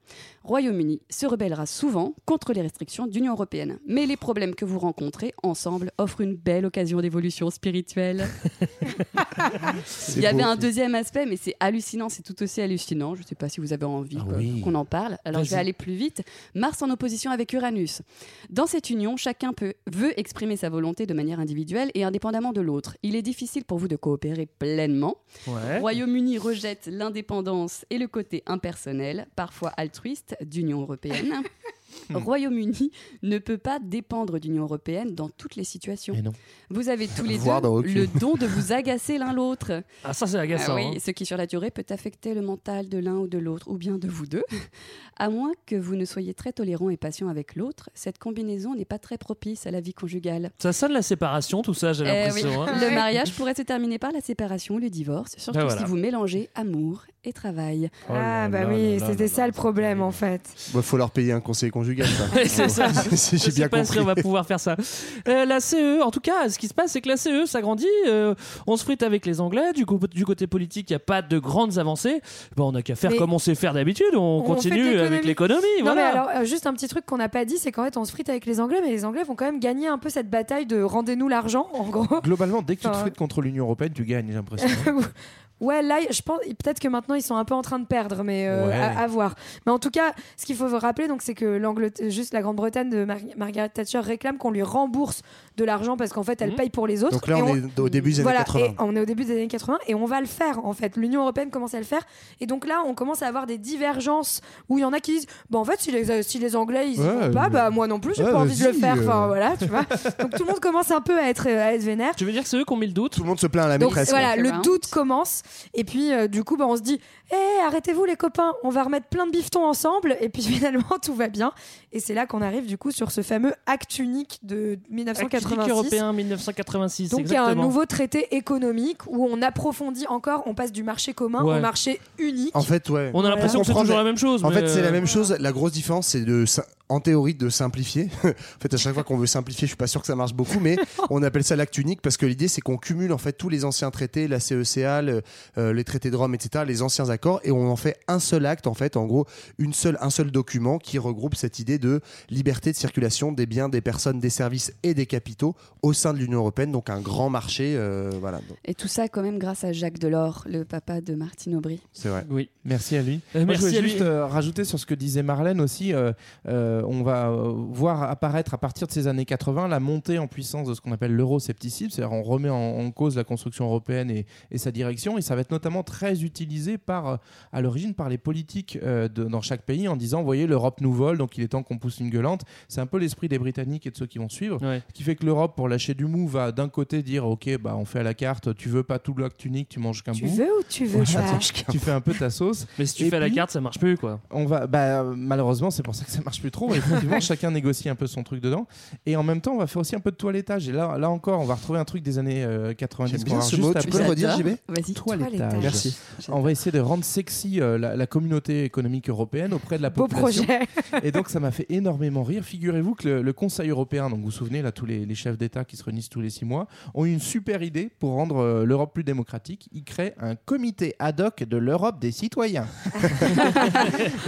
Royaume-Uni se rebellera souvent contre les restrictions d'Union européenne. Mais les problèmes que vous rencontrez ensemble offrent une belle occasion d'évolution spirituelle. Il y avait un deuxième aspect, mais c'est hallucinant, c'est tout aussi hallucinant. Je ne sais pas si vous avez envie
Ah oui.
qu'on en parle. Alors je vais aller plus vite. Mars en opposition avec Uranus. Dans cette union, chacun peut, veut exprimer sa volonté de manière individuelle et indépendamment de l'autre. Il est difficile pour vous de coopérer pleinement.
Ouais.
Royaume-Uni rejette l'indépendance et le côté impersonnel, parfois altruiste, d'Union européenne. Royaume-Uni ne peut pas dépendre d'Union européenne dans toutes les situations.
Et non.
Vous avez tous les
Voire
deux le don de vous agacer l'un l'autre.
Ah ça c'est agaçant.
Ah oui,
hein.
ce qui sur la durée peut affecter le mental de l'un ou de l'autre, ou bien de vous deux. À moins que vous ne soyez très tolérant et patient avec l'autre, cette combinaison n'est pas très propice à la vie conjugale.
Ça sonne la séparation tout ça j'ai
Eh
l'impression.
oui.
hein.
Le mariage pourrait se terminer par la séparation ou le divorce, surtout
Ben voilà.
si vous mélangez amour et travail.
Oh
Ah
là
bah
là
oui, c'était ça
là.
le problème en fait.
Il faut leur payer un conseil conjugal conjugale.
c'est ça.
Si
Je
J'ai
sais
bien
pas si
compris.
on va pouvoir faire ça. Euh, la CE, en tout cas, ce qui se passe, c'est que la CE s'agrandit. euh, on se frite avec les Anglais. Du, coup, du côté politique, il n'y a pas de grandes avancées. Bon, on n'a qu'à faire
Mais-
comme on sait faire d'habitude. On, continue avec l'économie.
Non,
Voilà.
mais alors, euh, juste un petit truc qu'on n'a pas dit, c'est qu'en fait, on se frite avec les Anglais, mais les Anglais vont quand même gagner un peu cette bataille de rendez-nous l'argent, en gros.
Globalement, dès que tu te
Enfin,
frites contre l'Union Européenne, tu gagnes, j'ai l'impression.
Ouais, là, je pense peut-être que maintenant ils sont un peu en train de perdre, mais euh,
Ouais.
à, à voir. Mais en tout cas, ce qu'il faut vous rappeler, donc, c'est que l'Angleterre, juste la Grande-Bretagne de Mar- Margaret Thatcher réclame qu'on lui rembourse de l'argent parce qu'en fait, elle paye pour les autres.
Donc là,
Et
on est au début des années
voilà,
80.
et on est au début des années 80 et on va le faire en fait. L'Union européenne commence à le faire et donc là, on commence à avoir des divergences où il y en a qui disent, bon en fait, si les, si les Anglais ils y
Ouais,
vont pas, bah moi non plus, j'ai
Ouais,
pas envie de le faire.
euh.
Enfin voilà, tu vois. donc tout le monde commence un peu à être à être vénère.
Tu veux dire que c'est eux qui ont mis le doute?
Tout le monde se plaint à la
Donc
maîtresse.
voilà,
quoi.
le doute commence. Et puis, euh, du coup, bah, on se dit Hé, arrêtez-vous, les copains, on va remettre plein de bifetons ensemble. Et puis, finalement, tout va bien. Et c'est là qu'on arrive, du coup, sur ce fameux acte unique de
Acte
1986.
européen 1986.
Donc, il y a un nouveau traité économique où on approfondit encore, on passe du marché commun
Ouais.
au marché unique.
En fait, ouais.
On a l'impression que c'est toujours la même chose.
En
mais,
fait, c'est la
euh,
même chose. La grosse différence, c'est de, en théorie, de simplifier. en fait, à chaque fois qu'on veut simplifier, je suis pas sûr que ça marche beaucoup, mais on appelle ça l'acte unique parce que l'idée, c'est qu'on cumule en fait tous les anciens traités, la CECA, le- euh, les traités de Rome, etc., les anciens accords, et on en fait un seul acte, en fait, en gros, une seule, un seul document qui regroupe cette idée de liberté de circulation des biens, des personnes, des services et des capitaux au sein de l'Union européenne, donc un grand marché, euh, voilà.
Et tout ça quand même grâce à Jacques Delors, le papa de Martine Aubry.
C'est vrai.
Oui.
Merci à lui.
Euh,
Moi, je
merci
voulais
à lui.
juste euh, rajouter sur ce que disait Marlène aussi. euh, euh, on va euh, voir apparaître à partir de ces années 80 la montée en puissance de ce qu'on appelle l'euroscepticisme. C'est-à-dire on remet en, en cause la construction européenne et, et sa direction. Et ça va être notamment très utilisé par, euh, à l'origine par les politiques euh, de- dans chaque pays en disant, vous voyez, l'Europe nous vole, donc il est temps qu'on pousse une gueulante. C'est un peu l'esprit des Britanniques et de ceux qui vont suivre.
Ouais.
Ce qui fait que l'Europe, pour lâcher du mou, va d'un côté dire, ok, bah, on fait à la carte, tu veux pas tout l'acte unique, tu manges qu'un
Tu
bout.
veux ou tu veux
Voilà,
pas
tu, tu fais un peu ta sauce.
Mais si tu
Et
fais à la carte, ça marche plus, quoi.
On va, bah, malheureusement, c'est pour ça que ça marche plus trop. Effectivement, chacun négocie un peu son truc dedans. Et en même temps, on va faire aussi un peu de toilettage. Et là, là encore, on va retrouver un truc des années euh, 90.
J'aime
qu'on
bien ce mot. Tu peux le redire,
J'adore.
JB
Vas-y.
Toilettage.
Merci.
On va essayer de rendre sexy euh, la, la communauté économique européenne auprès de la
Beau
population.
projet.
Et donc, ça m'a fait énormément rire. Figurez-vous que le, le Conseil européen, donc vous vous souvenez, là, tous les, les chefs d'État qui se réunissent tous les six mois, ont eu une super idée pour rendre euh, l'Europe plus démocratique. Ils créent un comité ad hoc de l'Europe des citoyens.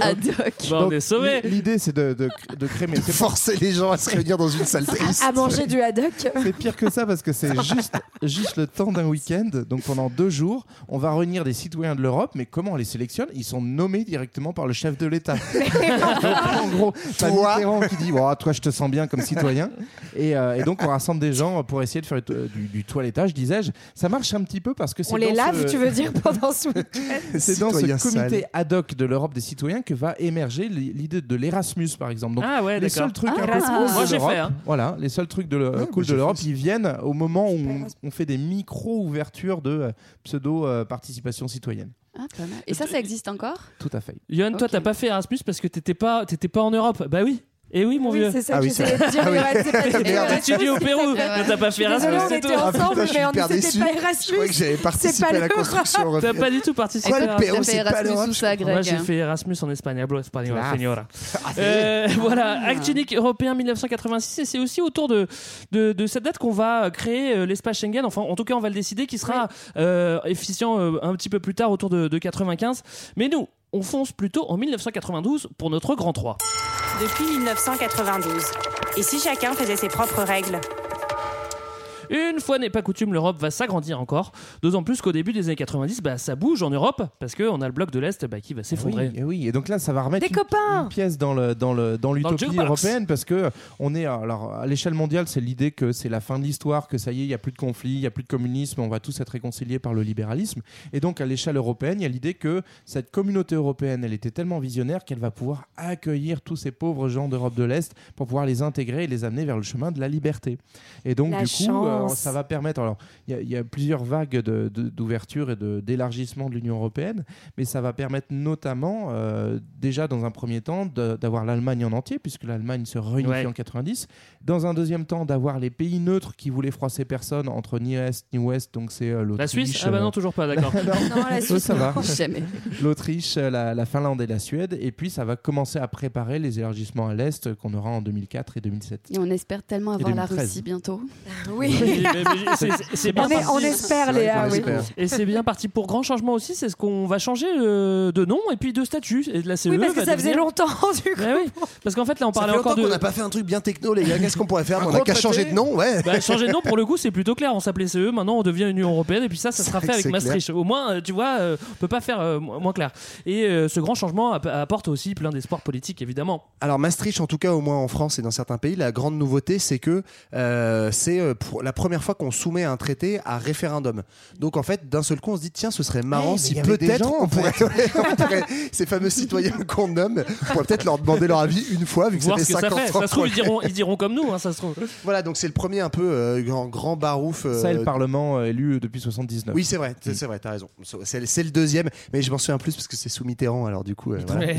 Ad hoc.
Bon, on
Donc,
est sauvés.
l'i- L'idée, c'est de, de, de créer. mais c'est
Forcer les gens à se réunir dans une salle triste.
À manger du haddock.
C'est pire que ça parce que c'est juste, juste le temps d'un week-end. Donc pendant deux jours, on va réunir des citoyens de l'Europe. Mais comment on les sélectionne? Ils sont nommés directement par le chef de l'État. Donc, en gros, t'as Mitterrand qui dit oh, Toi, je te sens bien comme citoyen. Et, euh, et donc, on rassemble des gens pour essayer de faire du, du toilettage, disais-je. Ça marche un petit peu parce que c'est.
On les lave,
ce-
tu veux dire, pendant ce week-end?
C'est dans ce comité
sale.
ad hoc de l'Europe des citoyens que va émerger l'idée de l'Erasmus, par exemple. Donc,
Ah ouais,
les seuls trucs
Ah,
un peu
Erasmus.
cool
Moi,
de
j'ai
l'Europe,
fait, hein.
voilà, les seuls trucs de
Ouais,
cool
bah,
de l'Europe, ils viennent au moment où on, fait des micro-ouvertures de euh, pseudo-participation citoyenne.
Ah, pas mal. Et ça, ça existe encore?
Tout à fait.
Johan, toi,
Ok.
t'as pas fait Erasmus parce que t'étais pas, t'étais pas en Europe. Bah oui. Et oui, mon
Oui,
vieux.
c'est ça
Ah
que
oui,
j'essayais
c'est
de dire.
Ah
c'est pas-
Merde.
T'as étudié au Pérou, mais t'as pas fait Erasmus,
on
c'est
était
tout.
Ah,
ensemble,
putain, je suis
mais on
déçu.
pas
Je croyais que
Erasmus.
j'avais participé à la construction
T'as pas du tout participé
Quoi,
à
le
Erasmus.
Pérou, c'est pas
Erasmus
l'Europe
Moi, j'ai fait Erasmus en espagnol, espagnol,
Classe.
señora.
Ah,
Euh, voilà, Acte unique européen 1986, et c'est aussi autour de, de, de cette date qu'on va créer euh, l'espace Schengen. Enfin, en tout cas, on va le décider, qui sera euh, efficient euh, un petit peu plus tard, autour de, de 95. Mais nous, on fonce plutôt en 1992 pour notre grand 3.
Depuis 1992. Et si chacun faisait ses propres règles?
Une fois n'est pas coutume, l'Europe va s'agrandir encore. D'autant plus qu'au début des années 90, bah, ça bouge en Europe parce qu'on a le bloc de l'Est bah, qui va s'effondrer.
Oui, et oui, et donc là, ça va remettre
Des
une,
copains
une pièce dans le dans le dans l'utopie européenne parce que on est alors à l'échelle mondiale, c'est l'idée que c'est la fin de l'histoire, que ça y est, il y a plus de conflits, il y a plus de communisme, on va tous être réconciliés par le libéralisme. Et donc à l'échelle européenne, il y a l'idée que cette communauté européenne, elle était tellement visionnaire qu'elle va pouvoir accueillir tous ces pauvres gens d'Europe de l'Est pour pouvoir les intégrer et les amener vers le chemin de la liberté. Et donc
La
du coup, euh, ça va permettre. Alors, il y a- il y, a plusieurs vagues d'ouverture et d'élargissement de, l'Union européenne, mais ça va permettre notamment, euh, déjà dans un premier temps, d'avoir l'Allemagne en entier, puisque l'Allemagne se réunifie
Ouais.
en 90. Dans un deuxième temps, d'avoir les pays neutres qui voulaient froisser personne entre ni Est ni Ouest, donc c'est euh, l'Autriche.
La Suisse Ah bah non,
euh,
toujours pas, d'accord.
Non, la
Oh,
Suisse,
ça va. L'Autriche, euh, la, la Finlande et la Suède. Et puis, ça va commencer à préparer les élargissements à l'Est qu'on aura en 2004 et 2007.
Et on espère tellement avoir la
2013.
Russie bientôt.
Oui.
Oui, c'est- bien
On, est- on espère, Léa, oui.
Et c'est bien parti pour grand changement aussi, c'est ce qu'on va changer euh, de nom et puis de statut. Et de la CE
Oui, parce que ça faisait longtemps, du coup.
Ouais, oui. Parce qu'en fait, là, on parlait encore de.
qu'on n'a pas fait un truc bien techno, les gars. Qu'est-ce qu'on pourrait faire On n'a qu'à changer de nom, ouais.
Bah, changer de nom, pour le coup, c'est plutôt clair. On s'appelait CE, maintenant on devient Union Européenne, et puis ça, ça sera fait avec Maastricht. Au moins, euh, tu vois, euh, on peut pas faire euh, mo- moins clair. Et ce grand changement app- apporte aussi plein d'espoir politique, évidemment.
Alors Maastricht, en tout cas au moins en France et dans certains pays, la grande nouveauté c'est que euh, c'est euh, pour la première fois qu'on soumet un traité à référendum. Donc en fait, d'un seul coup, on se dit tiens, ce serait marrant si peut-être on, pourrait, ouais, on pourrait- ces fameux citoyens qu'on nomme, on pourrait peut-être leur demander leur avis une fois vu que
Voir
ça fait
que ça
50
fait.
ans.
Ça se trouve, ils diront, ils diront comme nous, hein, ça se trouve.
Voilà, donc c'est le premier un peu euh, grand, grand barouf. euh,
Ça le Parlement euh, élu depuis 79.
Oui, c'est vrai, c'est c'est vrai, t'as raison. C'est c'est le deuxième, mais je m'en souviens plus parce que c'est sous Mitterrand, alors du coup. euh, voilà.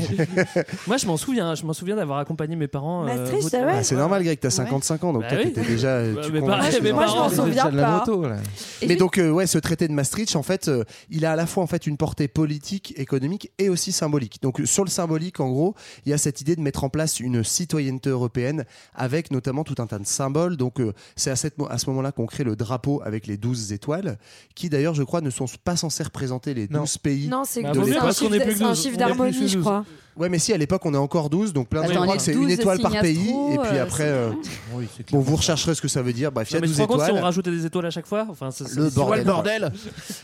Moi, je m'en souviens, je m'en souviens d'avoir accompagné mes parents. euh,
Maastricht, ah ouais
Bah, c'est normal, Greg, t'as 55 ans, donc
Bah
toi,
oui.
t'étais déjà. euh,
Bah,
tu
mais pareil, mais.
Moi, je m'en souviens pas.
moto, là.
Et
Mais donc euh, ouais, ce traité de Maastricht, en fait, euh, il a à la fois en fait une portée politique, économique et aussi symbolique. Donc sur le symbolique, en gros, il y a cette idée de mettre en place une citoyenneté européenne avec notamment tout un tas de symboles. Donc euh, c'est à, cette à ce moment-là qu'on crée le drapeau avec les 12 étoiles, qui d'ailleurs, je crois, ne sont pas censés représenter les 12
Non.
pays.
Non, c'est
de
un chiffre
est
d-
plus que
c'est un
12.
chiffre
On est plus
d'harmonie, je
12.
crois.
Ouais, mais si à l'époque on est encore 12, donc plein de gens croient que c'est
12
une étoile par pays, et puis
euh,
après, euh,
Oui, c'est
bon, vous rechercherez ce que ça veut dire. Bref, il y a
Non, mais tu
12
te rends compte si
étoiles.
on rajoutait des étoiles à chaque fois enfin, ça-
Le
c'est-
bordel.
c'est- bordel.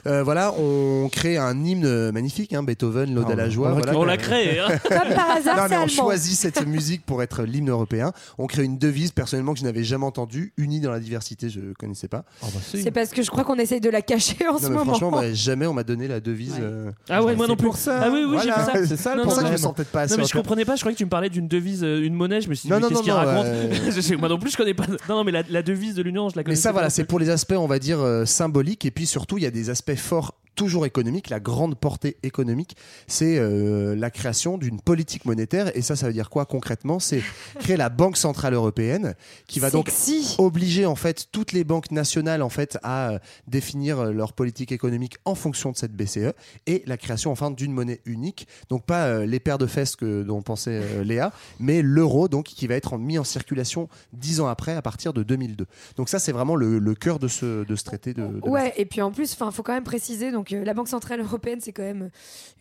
Euh, voilà, on crée un hymne magnifique, hein, Beethoven, l'Ode
Ah,
à la
on
joie. voilà.
On l'a créé. hein.
Comme par hasard,
Non,
c'est
mais on
allemand.
choisit cette musique pour être l'hymne européen. On crée une devise, personnellement, que je n'avais jamais entendue, unie dans la diversité, je connaissais pas.
Ah, bah, si.
C'est parce que je crois qu'on essaye de la cacher en ce
Non, mais
moment.
franchement, bah, jamais on m'a donné la devise.
Ouais.
euh,
Ah ouais, moi non
C'est
plus.
pour ça.
Ah oui, oui, j'ai
Voilà.
vu ça.
C'est ça le
Non,
C'est je me
problème.
Sens peut-être pas assez.
Non mais je comprenais pas, je croyais que tu me parlais d'une devise, euh, une monnaie, je me suis dit
Non,
mais
non,
qu'est-ce
non,
qu'il
non,
raconte
euh,
Je sais- Moi non plus je connais pas. Non non mais la, la devise de l'Union je la connais.
Mais ça, voilà, c'est pour les aspects, on va dire, euh, symboliques. Et puis surtout, il y a des aspects forts toujours économiques. La grande portée économique, c'est euh, la création d'une politique monétaire. Et ça, ça veut dire quoi concrètement? C'est créer la Banque Centrale Européenne, qui va donc obliger en fait toutes les banques nationales en fait à euh, définir euh, leur politique économique en fonction de cette BCE et la création enfin d'une monnaie unique donc pas euh, les paires de fesses que dont pensait Léa mais l'euro donc qui va être mis en circulation dix ans après à partir de 2002 donc ça c'est vraiment le, le cœur de ce de ce traité de, de
Ouais, et puis en plus, il faut quand même préciser, donc euh, la Banque Centrale Européenne, c'est quand même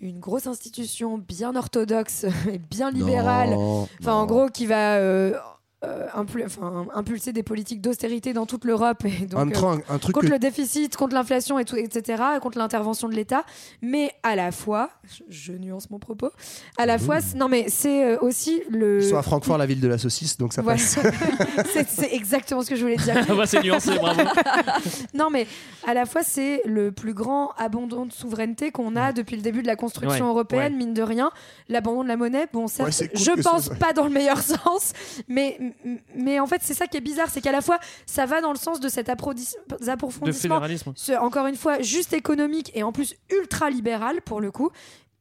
une grosse institution bien orthodoxe et bien libérale.
Non,
Enfin, en gros, qui va euh, impul- enfin, impulser des politiques d'austérité dans toute l'Europe. Et donc, euh,
truc
contre
que-
le déficit, contre l'inflation, et tout, etc., contre l'intervention de l'État. Mais à la fois, je, je nuance mon propos, à la fois, c'est- non mais c'est euh, aussi le...
ils sont à Francfort la ville de la saucisse donc ça
Voilà.
passe
c'est c'est exactement ce que je voulais dire.
Ah bah c'est nuancé, bravo.
non, mais à la fois, c'est le plus grand abandon de souveraineté qu'on a depuis le début de la construction
Ouais,
européenne,
ouais.
mine de rien. L'abandon de la monnaie, bon, certes,
Ouais, c'est cool
je pense pas dans le meilleur sens, mais, mais en fait, c'est ça qui est bizarre, c'est qu'à la fois, ça va dans le sens de cet approfondis-
De
approfondissement, ce- encore une fois, juste économique et en plus ultra libéral pour le coup.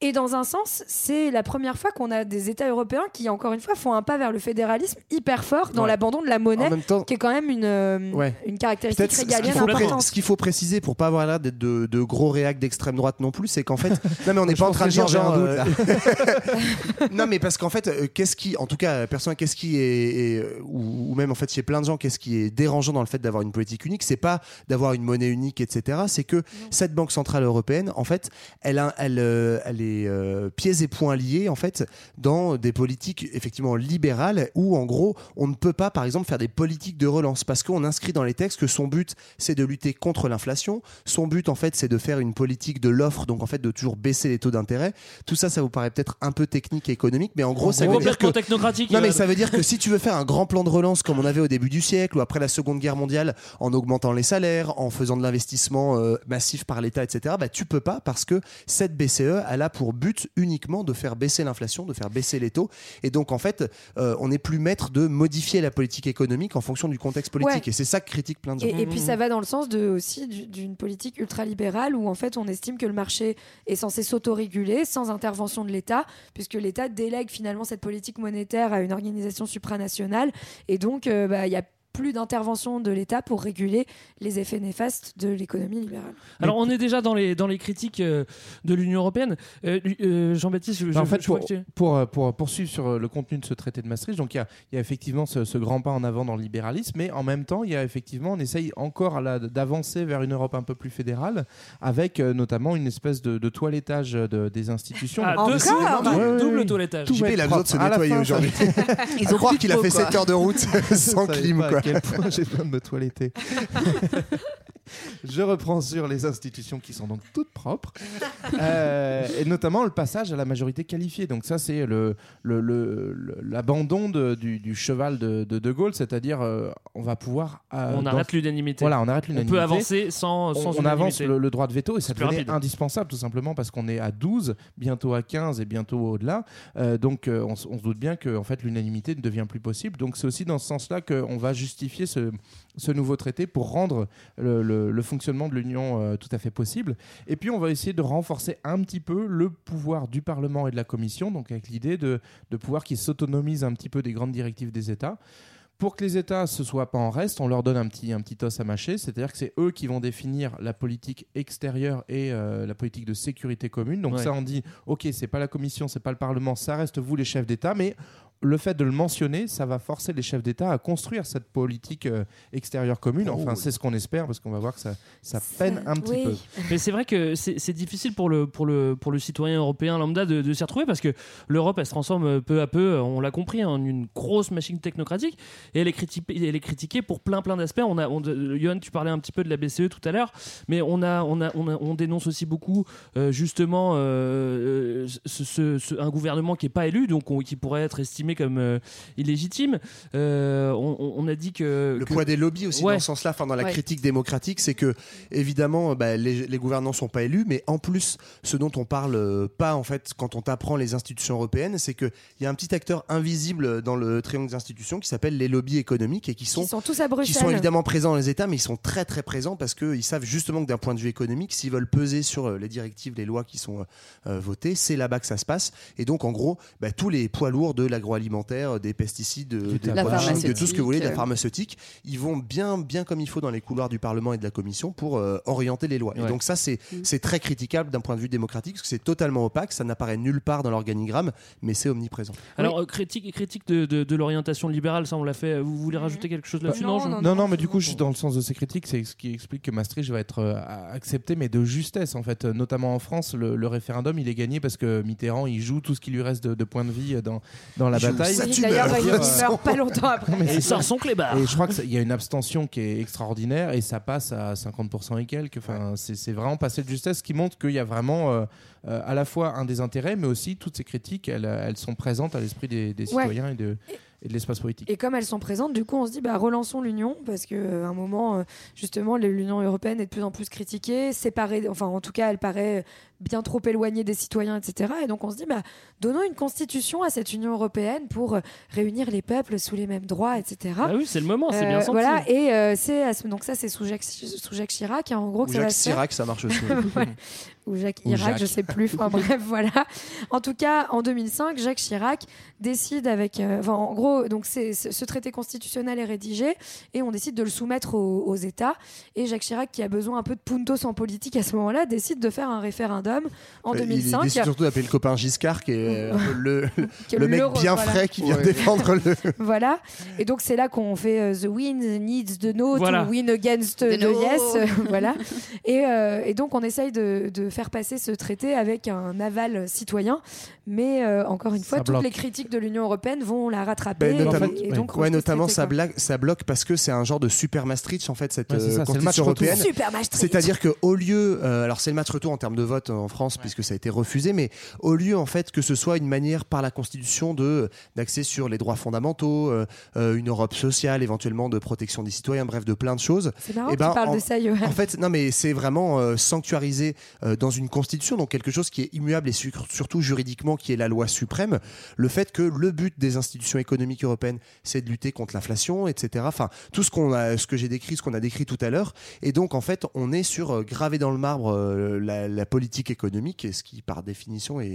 Et dans un sens, c'est la première fois qu'on a des États européens qui, encore une fois, font un pas vers le fédéralisme hyper fort dans
Ouais.
l'abandon de la monnaie,
en même temps
qui est quand même une, euh,
Ouais.
une caractéristique
Peut-être ce qu'il
régalienne
faut, pré-
importante.
ce qu'il faut préciser pour pas avoir l'air d'être de, de gros réacs d'extrême droite non plus, c'est qu'en fait, non mais on n'est pas en train de dire
un doute,
euh, non mais parce qu'en fait, euh, qu'est-ce qui, en tout cas, personne, qu'est-ce qui est, est, ou, ou même en fait chez plein de gens, qu'est-ce qui est dérangeant dans le fait d'avoir une politique unique, c'est pas d'avoir une monnaie unique, etc. C'est que cette banque centrale européenne, en fait, elle, a, elle, euh, elle est euh, pieds et poings liés en fait dans des politiques effectivement libérales où en gros on ne peut pas par exemple faire des politiques de relance parce qu'on inscrit dans les textes que son but c'est de lutter contre l'inflation, son but en fait c'est de faire une politique de l'offre donc en fait de toujours baisser les taux d'intérêt. Tout ça ça vous paraît peut-être un peu technique et économique mais en gros ça veut dire que
technocratique.
non mais ça veut dire que si tu veux faire un grand plan de relance comme on avait au début du siècle ou après la Seconde Guerre mondiale, en augmentant les salaires, en faisant de l'investissement euh, massif par l'État, etc. Bah tu peux pas parce que cette BCE, elle a pour but uniquement de faire baisser l'inflation, de faire baisser les taux. Et donc, en fait, euh, on n'est plus maître de modifier la politique économique en fonction du contexte politique.
Ouais.
Et c'est ça que critique plein de gens.
Et, et puis ça va dans le sens de, aussi du- d'une politique ultralibérale où en fait on estime que le marché est censé s'autoréguler sans intervention de l'État, puisque l'État délègue finalement cette politique monétaire à une organisation supranationale. Et donc euh, bah, il y a plus d'intervention de l'État pour réguler les effets néfastes de l'économie libérale.
Alors on est déjà dans les, dans les critiques euh, de l'Union Européenne. Euh, euh, Jean-Baptiste, je,
Bah, en
je-
fait,
je
pour,
que tu-
pour, pour poursuivre sur le contenu de ce traité de Maastricht, donc il y a, il y a effectivement ce, ce grand pas en avant dans le libéralisme, mais en même temps, il y a effectivement, on essaye encore d'avancer vers une Europe un peu plus fédérale, avec euh, notamment une espèce de, de toilettage de- des institutions.
Ah, deux-
Ouais, ouais,
double
ouais.
toilettage.
Tout
JP, il a besoin de se nettoyer aujourd'hui. Faut
ont
croire qu'il a fait
quoi.
7 heures de route sans clim, quoi.
Quel point j'ai besoin de me toiletter. Je reprends sur les institutions qui sont donc toutes propres, Euh, et notamment le passage à la majorité qualifiée. Donc ça, c'est le, le- le- l'abandon du, du cheval de De, de Gaulle, c'est-à-dire euh, on va pouvoir... euh,
On arrête l'unanimité.
Voilà, on arrête
On
l'unanimité.
peut avancer sans, sans
on, on avance le, droit de veto et ça devenait indispensable tout simplement parce qu'on est à 12, bientôt à 15 et bientôt au-delà. Donc on, on se doute bien que en fait, l'unanimité ne devient plus possible. Donc c'est aussi dans ce sens-là qu'on va justifier ce, ce nouveau traité pour rendre le, le- le fonctionnement de l'Union euh, tout à fait possible. Et puis on va essayer de renforcer un petit peu le pouvoir du Parlement et de la Commission, donc avec l'idée de, de pouvoir qu'ils s'autonomisent un petit peu des grandes directives des États. Pour que les États se soient pas en reste, on leur donne un petit, un petit os à mâcher, c'est-à-dire que c'est eux qui vont définir la politique extérieure et euh, la politique de sécurité commune. Donc
Ouais.
ça, on dit, ok, c'est pas la Commission, c'est pas le Parlement, ça reste vous les chefs d'État, mais le fait de le mentionner, ça va forcer les chefs d'État à construire cette politique euh, extérieure commune.
Oh.
Enfin, c'est ce qu'on espère, parce qu'on va voir que ça, ça peine un petit
oui.
peu.
Mais c'est vrai que c'est c'est difficile pour le, pour, le, pour le citoyen européen lambda de, de s'y retrouver parce que l'Europe, elle se transforme euh, peu à peu, on l'a compris, en une grosse machine technocratique et elle est, critiquée, elle est critiquée pour plein plein d'aspects. On a, on, Johan, tu parlais un petit peu de la BCE tout à l'heure, mais on, a, on, a, on, a- on dénonce aussi beaucoup euh, justement euh, ce- ce- ce- un gouvernement qui n'est pas élu, donc on- qui pourrait être estimé comme euh, illégitime. Euh, on, a dit que.
Le
que-
poids des lobbies aussi
Ouais.
dans ce sens-là, enfin dans la
Ouais.
critique démocratique, c'est que évidemment bah, les, les gouvernants sont pas élus, mais en plus ce dont on parle euh, pas en fait quand on t'apprend les institutions européennes, c'est que il y a un petit acteur invisible dans le triangle des institutions qui s'appelle les lobbies économiques et qui sont,
Qui sont tous à
qui sont évidemment présents dans les États, mais ils sont très très présents parce qu'ils savent justement que d'un point de vue économique, s'ils veulent peser sur les directives, les lois qui sont euh, votées, c'est là-bas que ça se passe. Et donc en gros, bah, tous les poids lourds de l'agroalimentaire, des pesticides, de, des
La
produits de tout ce que vous voulez, de la
pharmaceutique.
pharmaceutique, ils vont bien, bien comme il faut dans les couloirs du Parlement et de la Commission pour euh, orienter les lois.
Ouais.
Et donc ça, c'est c'est très critiquable d'un point de vue démocratique, parce que c'est totalement opaque, ça n'apparaît nulle part dans l'organigramme, mais c'est omniprésent.
Alors, euh, critique, critique de, de, de l'orientation libérale, ça on l'a fait. Vous voulez rajouter quelque chose là-dessus?
Non,
je-
non, mais du coup, je suis dans le sens de ces critiques, c'est ce qui explique que Maastricht va être euh, accepté, mais de justesse, en fait. Euh, Notamment en France, le, le référendum, il est gagné parce que Mitterrand, il joue tout ce qui lui reste de, de points de vie euh, dans, dans la
joue
bataille.
sa
Oui, D'ailleurs, il meurt pas longtemps après.
mais
Et il sort son clébard.
Et je crois qu'il y a une abstention qui est extraordinaire et ça passe à 50% et quelques. Enfin, c'est c'est vraiment passé de justesse, ce qui montre qu'il y a vraiment euh, euh, à la fois un désintérêt, mais aussi toutes ces critiques, elles, elles sont présentes à l'esprit des, des
Ouais.
citoyens et de, et de l'espace politique.
Et comme elles sont présentes, du coup, on se dit, bah, relançons l'Union, parce qu'à un moment, euh, justement, l'Union européenne est de plus en plus critiquée, séparée, enfin, en tout cas, elle paraît bien trop éloignée des citoyens, etc. Et donc, on se dit, bah, donnons une constitution à cette Union européenne pour euh, réunir les peuples sous les mêmes droits, etc.
Ah oui, c'est le moment, c'est bien senti.
Voilà, et euh, c'est donc ça, c'est sous Jacques, sous Jacques Chirac, hein, en gros, que ça va
Jacques
faire.
Chirac, ça marche aussi.
Ouais. Ou Jacques
Ou
Chirac, je
Jacques.
sais plus. Enfin bref, voilà. En tout cas, en 2005, Jacques Chirac décide avec, euh, enfin, en gros, donc c'est ce ce traité constitutionnel est rédigé et on décide de le soumettre aux, aux États. Et Jacques Chirac, qui a besoin un peu de puntos en politique à ce moment-là, décide de faire un référendum en
Euh, Il
2005.
décide surtout d'appeler le copain Giscard, qui est euh, le, le mec bien
voilà.
frais qui vient
Ouais.
défendre le.
voilà. Et donc c'est là qu'on fait euh, The Win Needs the No
Voilà.
to Win Against
The
the,
no.
Yes. voilà. Et, euh, et donc on essaye de, de faire passer ce traité avec un aval citoyen. Mais euh, encore une fois,
Ça
toutes
bloque.
les critiques de l'Union européenne vont la rattraper. Et-
notamment,
et donc,
ouais, notamment
traité,
ça, blague- ça bloque parce que c'est un genre de super Maastricht en fait cette
Ouais, c'est
euh,
ça,
constitution
match
européenne.
Super Maastricht.
C'est-à-dire que au lieu, euh, alors c'est le match retour en termes de vote en France puisque ça a été refusé, mais au lieu en fait que ce soit une manière par la Constitution de d'axer sur les droits fondamentaux, euh, une Europe sociale, éventuellement de protection des citoyens, bref de plein de choses.
C'est marrant
Eh ben,
tu parles
en-
de ça, Johan.
En fait, non, mais c'est vraiment euh, sanctuarisé euh, dans une constitution, donc quelque chose qui est immuable et su- surtout juridiquement, qui est la loi suprême. Le fait que le but des institutions économiques européennes, c'est de lutter contre l'inflation, etc. Enfin, tout ce qu'on a, ce que j'ai décrit, ce qu'on a décrit tout à l'heure. Et donc, en fait, on est sur euh, gravé dans le marbre euh, la, la politique économique, et ce qui, par définition, est,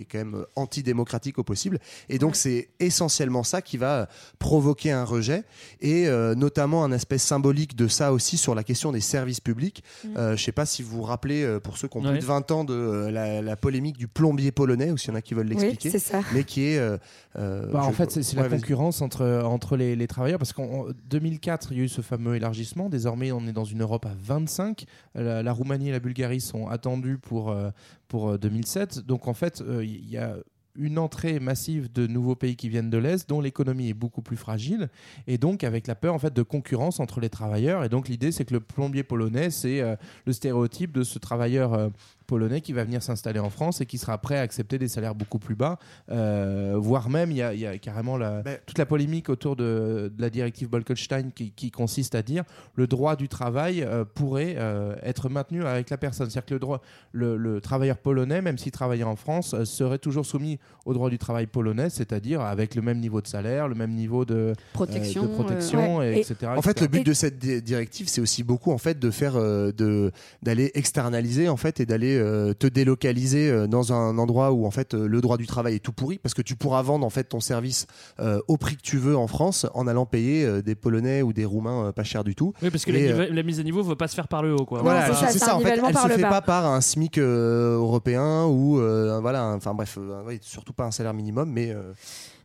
est quand même antidémocratique au possible. Et donc, c'est essentiellement ça qui va provoquer un rejet, et euh, notamment un aspect symbolique de ça aussi sur la question des services publics.
Mm.
Euh, je ne sais pas si vous vous rappelez, pour ceux qui ont
Ouais.
Plus de 20 ans, de euh, la, la polémique du plombier polonais, ou s'il y en a qui veulent l'expliquer.
c'est ça.
Mais qui est. euh, euh,
Bah, en fait, c'est
Ouais,
la concurrence entre, entre les, les travailleurs, parce qu'en 2004, il y a eu ce fameux élargissement. Désormais, on est dans une Europe à 25. La, la Roumanie et la Bulgarie sont attendues pour, euh, pour euh, 2007. Donc, en fait, euh, il y a une entrée massive de nouveaux pays qui viennent de l'Est, dont l'économie est beaucoup plus fragile, et donc avec la peur en fait de concurrence entre les travailleurs. Et donc l'idée, c'est que le plombier polonais, c'est euh, le stéréotype de ce travailleur euh, polonais qui va venir s'installer en France et qui sera prêt à accepter des salaires beaucoup plus bas, euh, voire même il y, a- il y a carrément la- toute la polémique autour de, de la directive Bolkestein qui, qui consiste à dire le droit du travail euh, pourrait euh, être maintenu avec la personne. C'est-à-dire que le, droit, le, le travailleur polonais, même s'il travaillait en France, euh, serait toujours soumis au droit du travail polonais, c'est-à-dire avec le même niveau de salaire, le même niveau de
Protection,
euh, de protection
euh,
et etc.
En fait, le but de cette di- directive, c'est aussi beaucoup en fait de faire euh, de d'aller externaliser en fait et d'aller euh, te délocaliser euh, dans un endroit où en fait euh, le droit du travail est tout pourri parce que tu pourras vendre en fait ton service euh, au prix que tu veux en France en allant payer euh, des Polonais ou des Roumains euh, pas cher du tout.
Oui, parce que
Et,
la,
euh,
mise à niveau ne veut pas se faire par le haut. Quoi.
Voilà,
c'est ça,
En fait, elle
par
se fait
bas.
pas par un SMIC euh, européen ou euh, voilà, enfin bref, euh, surtout pas un salaire minimum, mais euh,